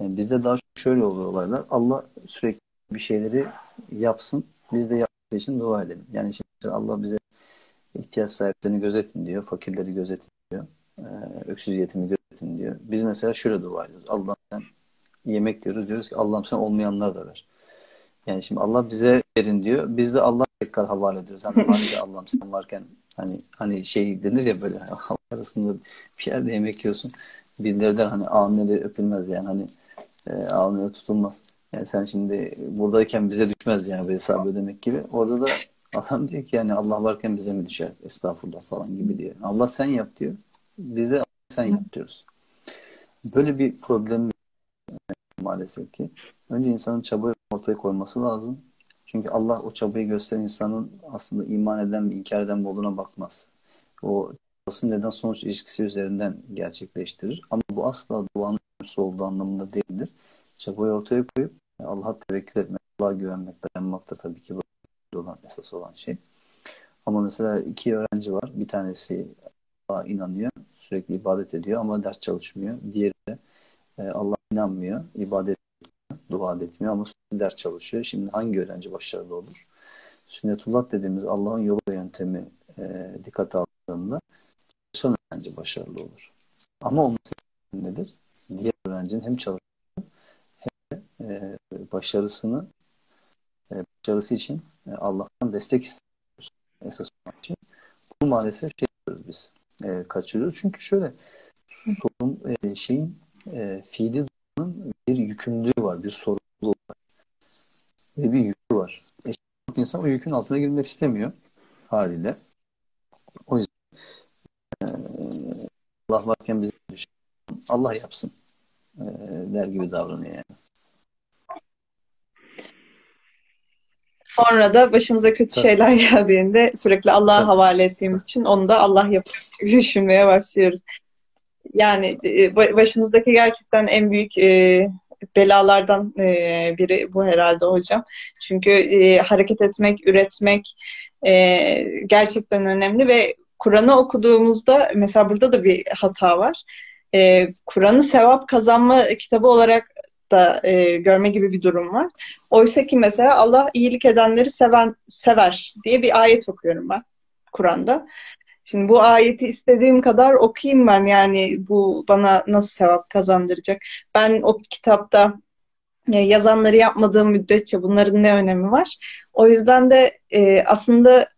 Yani bizde daha şöyle oluyor olaylar. Allah sürekli bir şeyleri yapsın. Biz de yaptığı için dua edelim. Yani şimdi Allah bize ihtiyaç sahiplerini gözetin diyor. Fakirleri gözetin diyor. Ee, öksüz yetimi gözetin diyor. Biz mesela şöyle dua ediyoruz. Allah'ım sen yemek diyoruz. Diyoruz ki Allah'ım sen olmayanlar da ver. Yani şimdi Allah bize verin diyor. Biz de Allah'a tekrar havale ediyoruz. Hani var Allah'ım sen varken hani hani şey denir ya böyle halk arasında bir yerde yemek yiyorsun. Birileri hani ameli öpülmez yani hani e, ameli tutulmaz. Yani sen şimdi buradayken bize düşmez yani bir hesap ödemek gibi. Orada da adam diyor ki yani Allah varken bize mi düşer? Estağfurullah falan gibi diyor. Allah sen yap diyor. Bize sen yap diyoruz. Böyle bir problem maalesef ki. Önce insanın çabayı ortaya koyması lazım. Çünkü Allah o çabayı gösteren insanın aslında iman eden mi, inkar eden mi olduğuna bakmaz. O çabası neden sonuç ilişkisi üzerinden gerçekleştirir. Ama bu asla duanın olduğu anlamında değildir. Çabayı ortaya koyup Allah'a tevekkül etmek, Allah'a güvenmek, dayanmak tabii ki olan esas olan şey. Ama mesela iki öğrenci var. Bir tanesi Allah'a inanıyor, sürekli ibadet ediyor ama ders çalışmıyor. Diğeri de e, Allah'a inanmıyor, ibadet dua etmiyor ama ders çalışıyor. Şimdi hangi öğrenci başarılı olur? Sünnetullah dediğimiz Allah'ın yolu yöntemi e, dikkate aldığında çalışan öğrenci başarılı olur. Ama o nedir? Diğer öğrencinin hem çalışması hem de e, başarısını e, başarısı için e, Allah'tan destek istiyoruz. Esas olan şey. Bu maalesef şey yapıyoruz biz. E, kaçırıyoruz. Çünkü şöyle sorun e, şeyin e, fiili bir yükümlülüğü var, bir sorumluluğu var. Ve bir yükü var. E, insan o yükün altına girmek istemiyor haliyle. O yüzden e, Allah varken bize düşün. Allah yapsın e, der gibi davranıyor yani. Sonra da başımıza kötü Tabii. şeyler geldiğinde sürekli Allah'a havale ettiğimiz için onu da Allah yapıyor düşünmeye başlıyoruz. Yani e, başımızdaki gerçekten en büyük e, belalardan e, biri bu herhalde hocam. Çünkü e, hareket etmek, üretmek e, gerçekten önemli ve Kur'an'ı okuduğumuzda mesela burada da bir hata var. E, Kur'an'ı sevap kazanma kitabı olarak da e, görme gibi bir durum var. Oysa ki mesela Allah iyilik edenleri seven sever diye bir ayet okuyorum ben Kur'an'da. Şimdi bu ayeti istediğim kadar okuyayım ben yani bu bana nasıl sevap kazandıracak. Ben o kitapta e, yazanları yapmadığım müddetçe bunların ne önemi var? O yüzden de e, aslında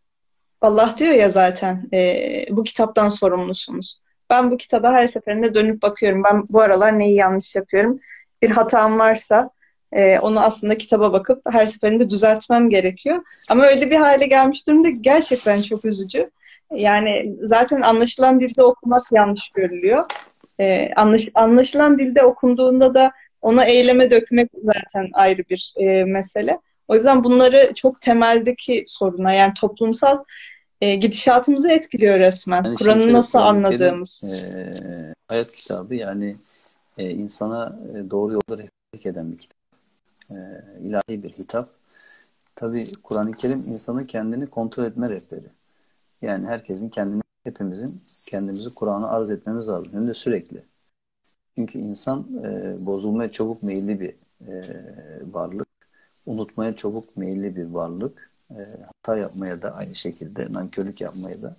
Allah diyor ya zaten e, bu kitaptan sorumlusunuz. Ben bu kitaba her seferinde dönüp bakıyorum. Ben bu aralar neyi yanlış yapıyorum? Bir hatam varsa e, onu aslında kitaba bakıp her seferinde düzeltmem gerekiyor. Ama öyle bir hale gelmiş durumda gerçekten çok üzücü. Yani zaten anlaşılan dilde okumak yanlış görülüyor. Ee, anlaş, anlaşılan dilde okunduğunda da ona eyleme dökmek zaten ayrı bir e, mesele. O yüzden bunları çok temeldeki soruna yani toplumsal e, gidişatımızı etkiliyor resmen. Yani Kur'an'ı nasıl anladığımız. E, hayat kitabı yani e, insana e, doğru yolda rehberlik eden bir kitap. E, ilahi bir hitap. Tabi Kur'an-ı Kerim insanın kendini kontrol etme rehberi. Yani herkesin kendini, hepimizin kendimizi Kur'an'a arz etmemiz lazım. Hem de sürekli. Çünkü insan e, bozulmaya çabuk meyilli bir e, varlık. Unutmaya çabuk meyilli bir varlık. E, hata yapmaya da aynı şekilde, nankörlük yapmaya da.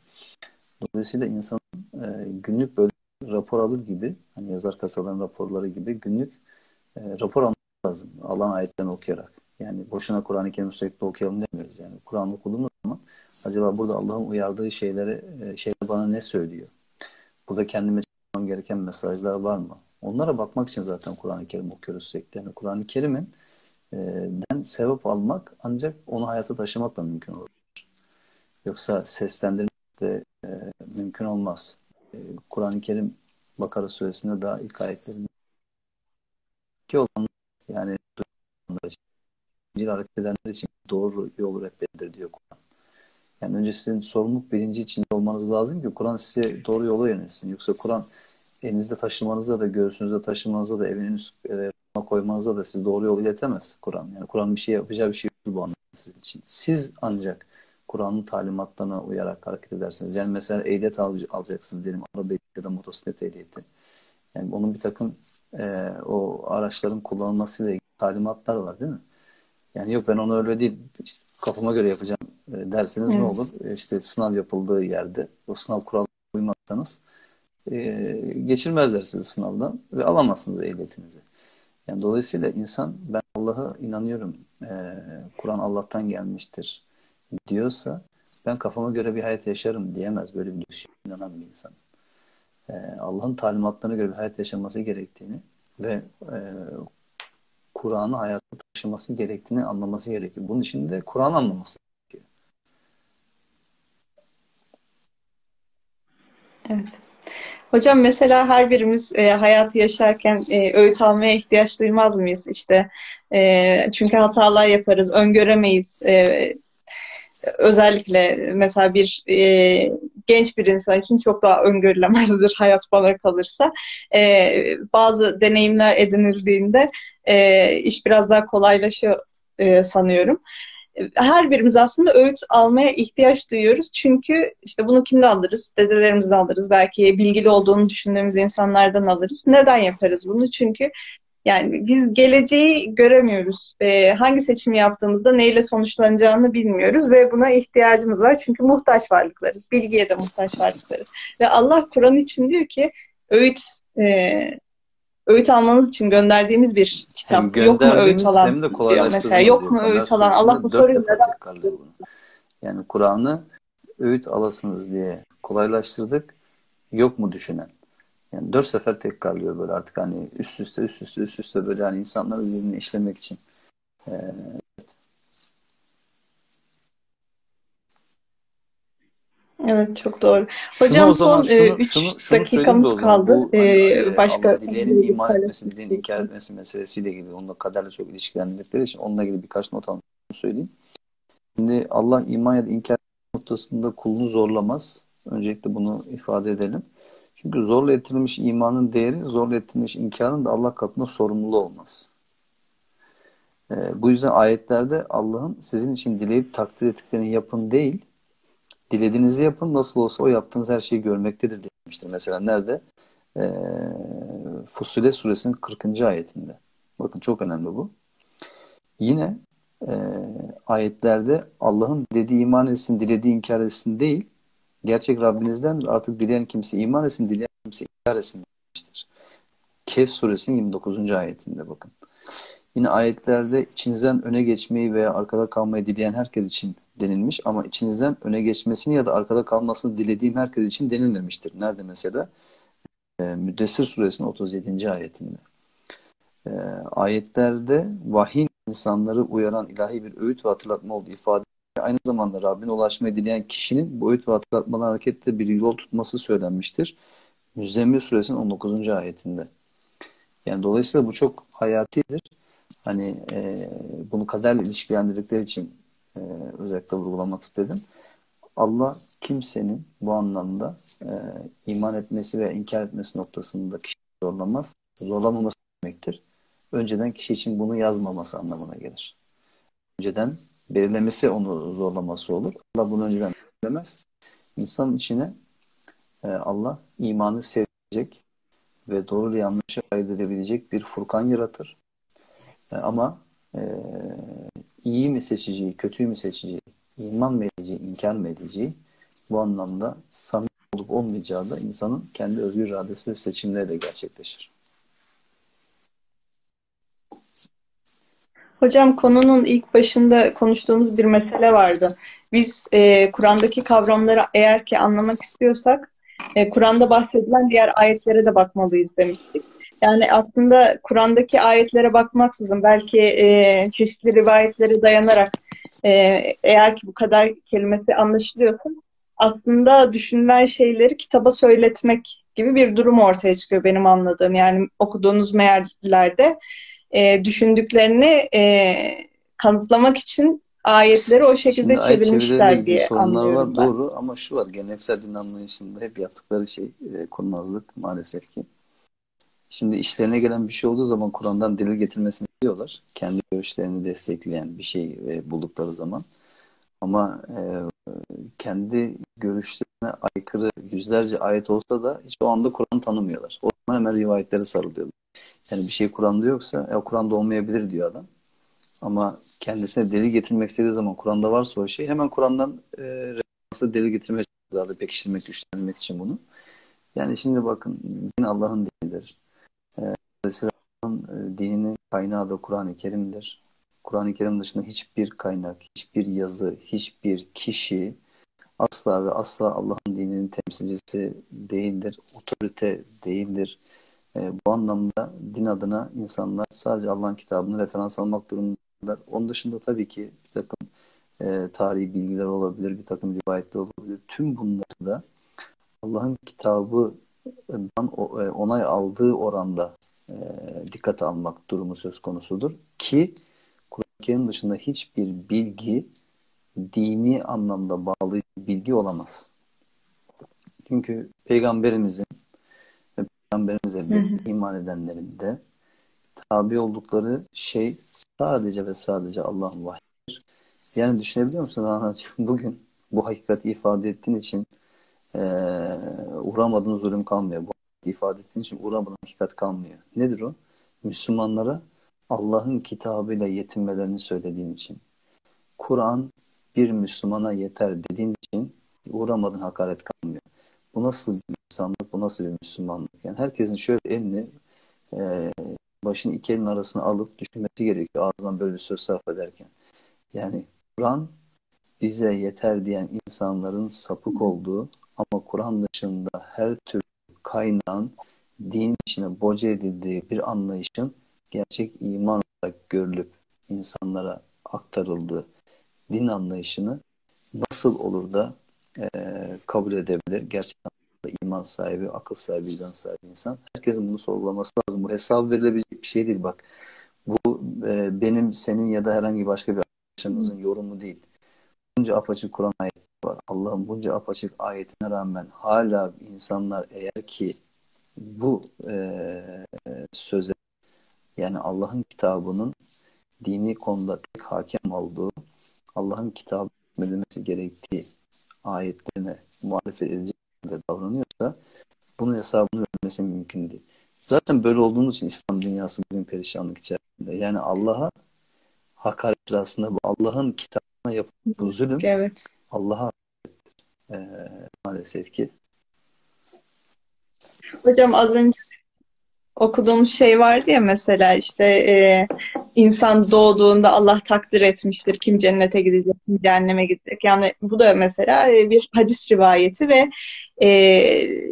Dolayısıyla insan e, günlük böyle rapor alır gibi, hani yazar kasaların raporları gibi günlük e, rapor almak lazım. Alan ayetlerini okuyarak. Yani boşuna Kur'an-ı Kerim sürekli okuyalım demiyoruz. Yani Kur'an okuduğumuz zaman acaba burada Allah'ın uyardığı şeyleri e, şey bana ne söylüyor? Burada kendime çıkmam gereken mesajlar var mı? Onlara bakmak için zaten Kur'an-ı Kerim okuyoruz sürekli. Yani Kur'an-ı Kerim'in e, sevap almak ancak onu hayata taşımakla mümkün olur. Yoksa seslendirmek de e, mümkün olmaz. E, Kur'an-ı Kerim Bakara suresinde daha ilk ayetlerinde ki olan yani hareket edenler için doğru yol rehberidir diyor Kur'an. Yani önce sizin sorumluluk bilinci içinde olmanız lazım ki Kur'an size doğru yola yönelsin. Yoksa Kur'an elinizde taşımanızda da, göğsünüzde taşımanızda da, eviniz e, koymanızda da sizi doğru yol iletemez Kur'an. Yani Kur'an bir şey yapacağı bir şey yok bu anlamda sizin için. Siz ancak Kur'an'ın talimatlarına uyarak hareket edersiniz. Yani mesela ehliyet al alacaksınız diyelim. Araba ya da motosiklet ehliyeti. Yani onun bir takım e, o araçların kullanılmasıyla ilgili talimatlar var değil mi? Yani yok ben onu öyle değil işte kafama göre yapacağım e, derseniz evet. ne olur? E, işte sınav yapıldığı yerde o sınav kurallarına uymazsanız e, geçirmezler sizi sınavdan ve alamazsınız ehliyetinizi. Yani dolayısıyla insan ben Allah'a inanıyorum. E, Kur'an Allah'tan gelmiştir diyorsa ben kafama göre bir hayat yaşarım diyemez böyle bir düşünce inanan bir insan. E, Allah'ın talimatlarına göre bir hayat yaşaması gerektiğini ve e, Kur'an'ı hayata taşıması gerektiğini anlaması gerekiyor. Bunun için de Kur'an anlaması gerekiyor. Evet. Hocam mesela her birimiz e, hayatı yaşarken e, öğüt almaya ihtiyaç duymaz mıyız? İşte e, çünkü hatalar yaparız, öngöremeyiz. E, özellikle mesela bir e, genç bir insan için çok daha öngörülemezdir hayat bana kalırsa. E, bazı deneyimler edinildiğinde e, iş biraz daha kolaylaşıyor e, sanıyorum her birimiz aslında öğüt almaya ihtiyaç duyuyoruz. Çünkü işte bunu kimden alırız? Dedelerimizden alırız. Belki bilgili olduğunu düşündüğümüz insanlardan alırız. Neden yaparız bunu? Çünkü yani biz geleceği göremiyoruz. Ee, hangi seçimi yaptığımızda neyle sonuçlanacağını bilmiyoruz ve buna ihtiyacımız var. Çünkü muhtaç varlıklarız. Bilgiye de muhtaç varlıklarız. Ve Allah Kur'an için diyor ki öğüt e, öğüt almanız için gönderdiğimiz bir kitap. Yok mu öğüt alan diyor mesela. Yok mu öğüt alan? Allah bu soruyu neden Yani Kur'an'ı öğüt alasınız diye kolaylaştırdık. Yok mu düşünen? Yani dört sefer tekrarlıyor böyle artık hani üst üste üst üste üst üste böyle hani insanların zihnini işlemek için. Ee, Evet çok doğru. Hocam son 3 dakikamız kaldı. Bu, ee, hani, başka dileğinin iman etmesi, dileğinin inkar etmesi meselesiyle ilgili onunla kaderle çok ilişkilendirdikleri için onunla ilgili birkaç not almışım söyleyeyim. Şimdi Allah iman ya da inkar noktasında kulunu zorlamaz. Öncelikle bunu ifade edelim. Çünkü zorla ettirilmiş imanın değeri zorla ettirilmiş inkarın da Allah katında sorumluluğu olmaz. Ee, bu yüzden ayetlerde Allah'ın sizin için dileyip takdir ettiklerini yapın değil, dilediğinizi yapın nasıl olsa o yaptığınız her şeyi görmektedir demiştir. Mesela nerede? Ee, Fussilet suresinin 40. ayetinde. Bakın çok önemli bu. Yine e, ayetlerde Allah'ın dilediği iman etsin, dilediği inkar etsin değil, gerçek Rabbinizden artık dileyen kimse iman etsin, dileyen kimse inkar etsin demiştir. Kehf suresinin 29. ayetinde bakın. Yine ayetlerde içinizden öne geçmeyi veya arkada kalmayı dileyen herkes için denilmiş ama içinizden öne geçmesini ya da arkada kalmasını dilediğim herkes için denilmemiştir. Nerede mesela? E, Müddessir suresinin 37. ayetinde. E, ayetlerde vahyin insanları uyaran ilahi bir öğüt ve hatırlatma olduğu ifade aynı zamanda Rabbine ulaşmayı dileyen kişinin öğüt ve hatırlatmadan hareketle bir yol tutması söylenmiştir. Müzzemmil suresinin 19. ayetinde. Yani dolayısıyla bu çok hayatidir. Hani e, bunu kaderle ilişkilendirdikleri için e, özellikle vurgulamak istedim. Allah kimsenin bu anlamda e, iman etmesi ve inkar etmesi noktasında kişi zorlamaz. Zorlamaması demektir. Önceden kişi için bunu yazmaması anlamına gelir. Önceden belirlemesi onu zorlaması olur. Allah bunu önceden belirlemez. İnsanın içine e, Allah imanı sevecek ve doğru yanlışı ayırt edebilecek bir furkan yaratır. E, ama e, iyi mi seçeceği, kötüyü mü seçeceği, iman mı edeceği, inkar mı edeceği bu anlamda samimi olup olmayacağı da insanın kendi özgür iradesi ve seçimleriyle gerçekleşir. Hocam konunun ilk başında konuştuğumuz bir mesele vardı. Biz e, Kur'an'daki kavramları eğer ki anlamak istiyorsak e, Kur'an'da bahsedilen diğer ayetlere de bakmalıyız demiştik. Yani aslında Kur'an'daki ayetlere bakmaksızın belki e, çeşitli rivayetlere dayanarak e, eğer ki bu kadar kelimesi anlaşılıyorsa aslında düşünülen şeyleri kitaba söyletmek gibi bir durum ortaya çıkıyor benim anladığım. Yani okuduğunuz meallerde e, düşündüklerini e, kanıtlamak için ayetleri o şekilde Şimdi çevirmişler diye sorunlar var ben. doğru ama şu var geleneksel din anlayışında hep yaptıkları şey e, kurnazlık maalesef ki. Şimdi işlerine gelen bir şey olduğu zaman Kur'an'dan delil getirmesini biliyorlar. Kendi görüşlerini destekleyen bir şey e, buldukları zaman. Ama e, kendi görüşlerine aykırı yüzlerce ayet olsa da hiç o anda Kur'an'ı tanımıyorlar. O hemen rivayetlere sarılıyorlar. Yani bir şey Kur'an'da yoksa e, Kur'an'da olmayabilir diyor adam. Ama kendisine delil getirmek istediği zaman Kur'an'da varsa o şey hemen Kur'an'dan e, referansı delil getirmeye çalışıyorlar. Pekiştirmek, güçlendirmek için bunu. Yani şimdi bakın din Allah'ın dinidir. E, Aleyhisselam'ın e, kaynağı da Kur'an-ı Kerim'dir. Kur'an-ı Kerim dışında hiçbir kaynak, hiçbir yazı, hiçbir kişi asla ve asla Allah'ın dininin temsilcisi değildir. Otorite değildir. E, bu anlamda din adına insanlar sadece Allah'ın kitabını referans almak durumundalar. Onun dışında tabii ki bir takım e, tarihi bilgiler olabilir, bir takım rivayetler olabilir. Tüm bunları da Allah'ın kitabından e, onay aldığı oranda e, dikkate almak durumu söz konusudur. Ki Kur'an-ı Kerim dışında hiçbir bilgi dini anlamda bağlı bilgi olamaz. Çünkü Peygamberimizin ve Peygamberimize iman edenlerin de tabi oldukları şey sadece ve sadece Allah'ın vahyidir. Yani düşünebiliyor musun Rana'cığım? Bugün bu hakikati ifade ettiğin için eee uğramadığın zulüm kalmıyor. Bu ifade ettiğin için uğramadığın hakikat kalmıyor. Nedir o? Müslümanlara Allah'ın kitabıyla yetinmelerini söylediğin için. Kur'an bir Müslümana yeter dediğin için uğramadığın hakaret kalmıyor. Bu nasıl insanlık, bu nasıl bir Müslümanlık? Yani herkesin şöyle elini e, başını iki elin arasına alıp düşünmesi gerekiyor ağzından böyle bir söz sarf ederken. Yani Kur'an bize yeter diyen insanların sapık olduğu ama Kur'an dışında her türlü kaynağın din içine boca edildiği bir anlayışın gerçek iman olarak görülüp insanlara aktarıldığı din anlayışını nasıl olur da e, kabul edebilir? Gerçekten iman sahibi, akıl sahibi, vicdan sahibi insan. Herkesin bunu sorgulaması lazım. Bu hesap verilebilecek bir şey değil bak. Bu e, benim, senin ya da herhangi başka bir arkadaşımızın yorumu değil. Bunca apaçık Kur'an ayeti var. Allah'ın bunca apaçık ayetine rağmen hala insanlar eğer ki bu e, söze yani Allah'ın kitabının dini konuda tek hakem olduğu Allah'ın kitabı hükmedilmesi gerektiği ayetlerine muhalefet edecek şekilde davranıyorsa bunun hesabını vermesi mümkün değil. Zaten böyle olduğumuz için İslam dünyası bugün perişanlık içerisinde. Yani Allah'a hakaret aslında bu Allah'ın kitabına yapılan bu zulüm Evet. Allah'a e, maalesef ki Hocam az önce okuduğumuz şey vardı ya mesela işte e, insan doğduğunda Allah takdir etmiştir. Kim cennete gidecek, kim cehenneme gidecek. Yani bu da mesela e, bir hadis rivayeti ve e,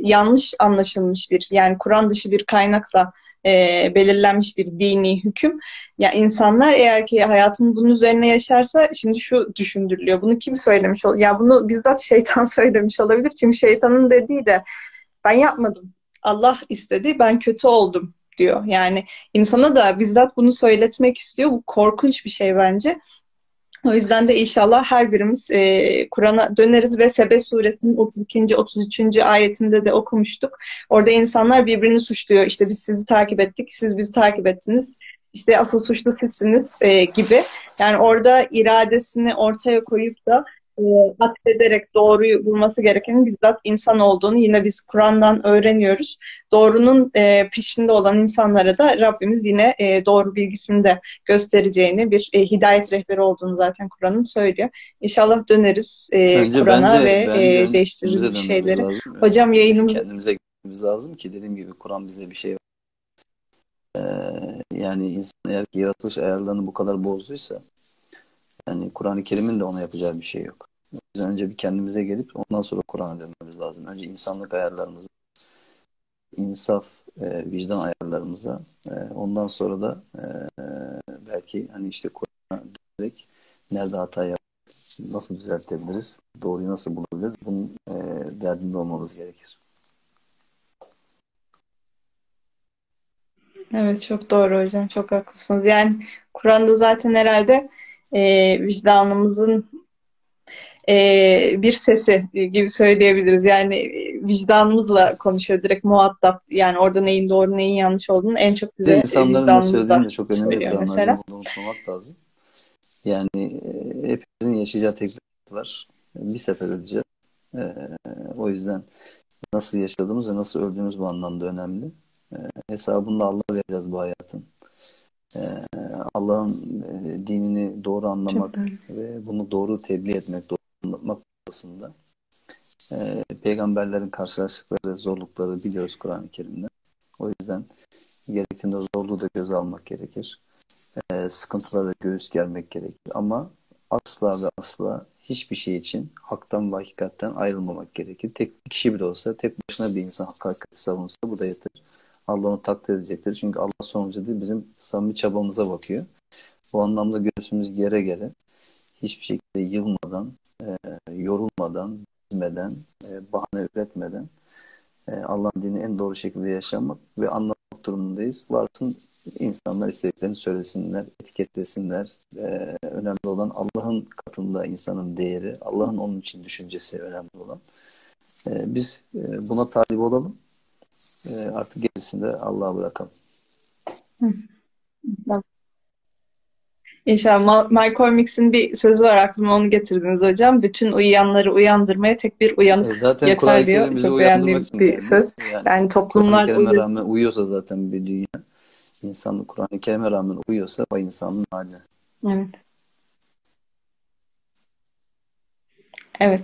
yanlış anlaşılmış bir yani Kur'an dışı bir kaynakla e, belirlenmiş bir dini hüküm. Ya insanlar eğer ki hayatını bunun üzerine yaşarsa şimdi şu düşündürülüyor. Bunu kim söylemiş ol? Ya bunu bizzat şeytan söylemiş olabilir. Çünkü şeytanın dediği de ben yapmadım. Allah istedi, ben kötü oldum diyor. Yani insana da bizzat bunu söyletmek istiyor. Bu korkunç bir şey bence. O yüzden de inşallah her birimiz e, Kur'an'a döneriz ve Sebe suresinin 32. 33. ayetinde de okumuştuk. Orada insanlar birbirini suçluyor. İşte biz sizi takip ettik, siz bizi takip ettiniz. İşte asıl suçlu sizsiniz e, gibi. Yani orada iradesini ortaya koyup da e, addederek doğruyu bulması gerekenin bizzat insan olduğunu yine biz Kur'an'dan öğreniyoruz. Doğrunun e, peşinde olan insanlara da Rabbimiz yine e, doğru bilgisini de göstereceğini bir e, hidayet rehberi olduğunu zaten Kur'an'ın söylüyor. İnşallah döneriz e, Kur'an'a ve bence e, değiştiririz bir şeyleri. lazım. Hocam yayınımız kendimize gitmemiz lazım ki dediğim gibi Kur'an bize bir şey yani insan eğer yaratılış ayarlarını bu kadar bozduysa yani Kur'an-ı Kerim'in de ona yapacağı bir şey yok. Biz önce bir kendimize gelip ondan sonra Kur'an'a dönmemiz lazım. Önce insanlık ayarlarımıza, insaf, e, vicdan ayarlarımıza, e, ondan sonra da e, belki hani işte Kur'an'a dönerek nerede hata yaptık, nasıl düzeltebiliriz, doğruyu nasıl bulabiliriz, bunun e, derdinde olmamız gerekir. Evet çok doğru hocam. Çok haklısınız. Yani Kur'an'da zaten herhalde e, vicdanımızın e, bir sesi gibi söyleyebiliriz. Yani e, vicdanımızla konuşuyor direkt muhatap. Yani orada neyin doğru neyin yanlış olduğunu en çok bize Ve insanların söylediğini de çok önemli bir mesela. unutmamak lazım. Yani e, hepimizin yaşayacağı tek bir var. Bir sefer öleceğiz. E, o yüzden nasıl yaşadığımız ve nasıl öldüğümüz bu anlamda önemli. E, hesabını da Allah'a vereceğiz bu hayatın. E, Allah'ın e, dinini doğru anlamak ve bunu doğru tebliğ etmek, doğru anlatmak konusunda e, peygamberlerin karşılaştıkları zorlukları biliyoruz Kur'an-ı Kerim'de. O yüzden gerektiğinde zorluğu da göze almak gerekir. E, sıkıntılara da göğüs germek gerekir. Ama asla ve asla hiçbir şey için haktan ve hakikatten ayrılmamak gerekir. Tek bir kişi bile olsa, tek başına bir insan hak hakikati savunsa bu da yeter. Allah onu takdir edecektir. Çünkü Allah sonucu değil bizim samimi çabamıza bakıyor. Bu anlamda göğsümüz gere gere hiçbir şekilde yılmadan, e, yorulmadan, bizmeden, e, bahane üretmeden e, Allah'ın dinini en doğru şekilde yaşamak ve anlamak durumundayız. Varsın insanlar istediklerini söylesinler, etiketlesinler. E, önemli olan Allah'ın katında insanın değeri, Allah'ın onun için düşüncesi önemli olan. E, biz e, buna talip olalım. E, artık gerisini de Allah'a bırakalım. İnşallah. Ma- Malcolm X'in bir sözü var aklıma onu getirdiniz hocam. Bütün uyuyanları uyandırmaya tek bir E, uyanık zaten yeter Kur'an-ı diyor. Çok beğendiğim bir geldi. söz. Yani Yani Kur'an-ı toplumlar Kerim'e uyuyor. rağmen uyuyorsa zaten bir dünya, insan Kur'an-ı Kerim'e rağmen uyuyorsa o insanın hali. Evet. Evet.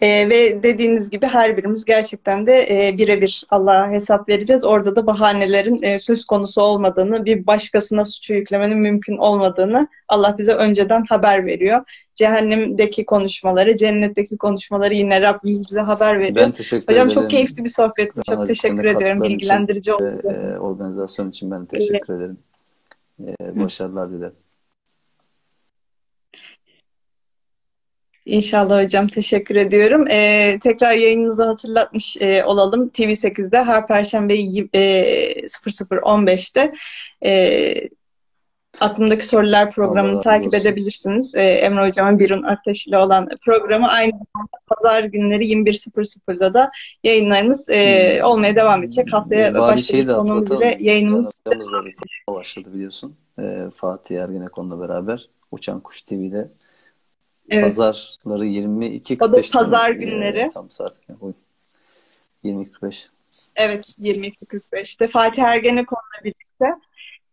Ee, ve dediğiniz gibi her birimiz gerçekten de e, birebir Allah'a hesap vereceğiz. Orada da bahanelerin e, söz konusu olmadığını, bir başkasına suçu yüklemenin mümkün olmadığını Allah bize önceden haber veriyor. Cehennemdeki konuşmaları, cennetteki konuşmaları yine Rabbimiz bize haber veriyor. Ben teşekkür Hocam çok ederim. keyifli bir sohbetti. Çok teşekkür ediyorum. Bilgilendirici ve oldu. e, organizasyon için ben teşekkür ederim. E, başarılar dilerim. İnşallah hocam teşekkür ediyorum. Ee, tekrar yayınınızı hatırlatmış e, olalım. TV8'de her Perşembe e, 00.15'te e, Aklımdaki Sorular programını Allah takip olsun. edebilirsiniz. Ee, Emre Hocam'ın Birun Ateş ile olan programı aynı zamanda pazar günleri 21.00'da da yayınlarımız e, olmaya devam edecek. Haftaya Bari konuğumuz atlatalım. ile yayınımız başladı biliyorsun. E, Fatih Ergenekon'la beraber Uçan Kuş TV'de evet, pazarları 22.45 O da değil mi? pazar E, günleri. tam saat. Oy. 20.45. Evet 22.45'te Fatih Ergenekon'la birlikte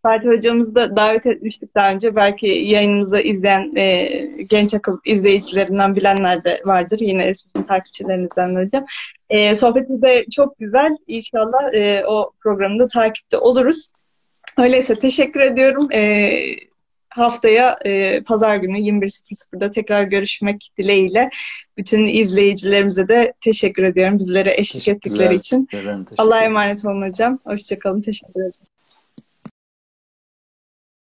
Fatih hocamızı da davet etmiştik daha önce. Belki yayınımızı izleyen e, genç akıl izleyicilerinden bilenler de vardır. Yine sizin takipçilerinizden de hocam. E, sohbeti de çok güzel. İnşallah e, o programda takipte oluruz. Öyleyse teşekkür ediyorum. E, haftaya e, pazar günü 21.00'da tekrar görüşmek dileğiyle bütün izleyicilerimize de teşekkür ediyorum. Bizlere eşlik ettikleri için. Allah'a emanet olun hocam. Hoşçakalın. Teşekkür ederim.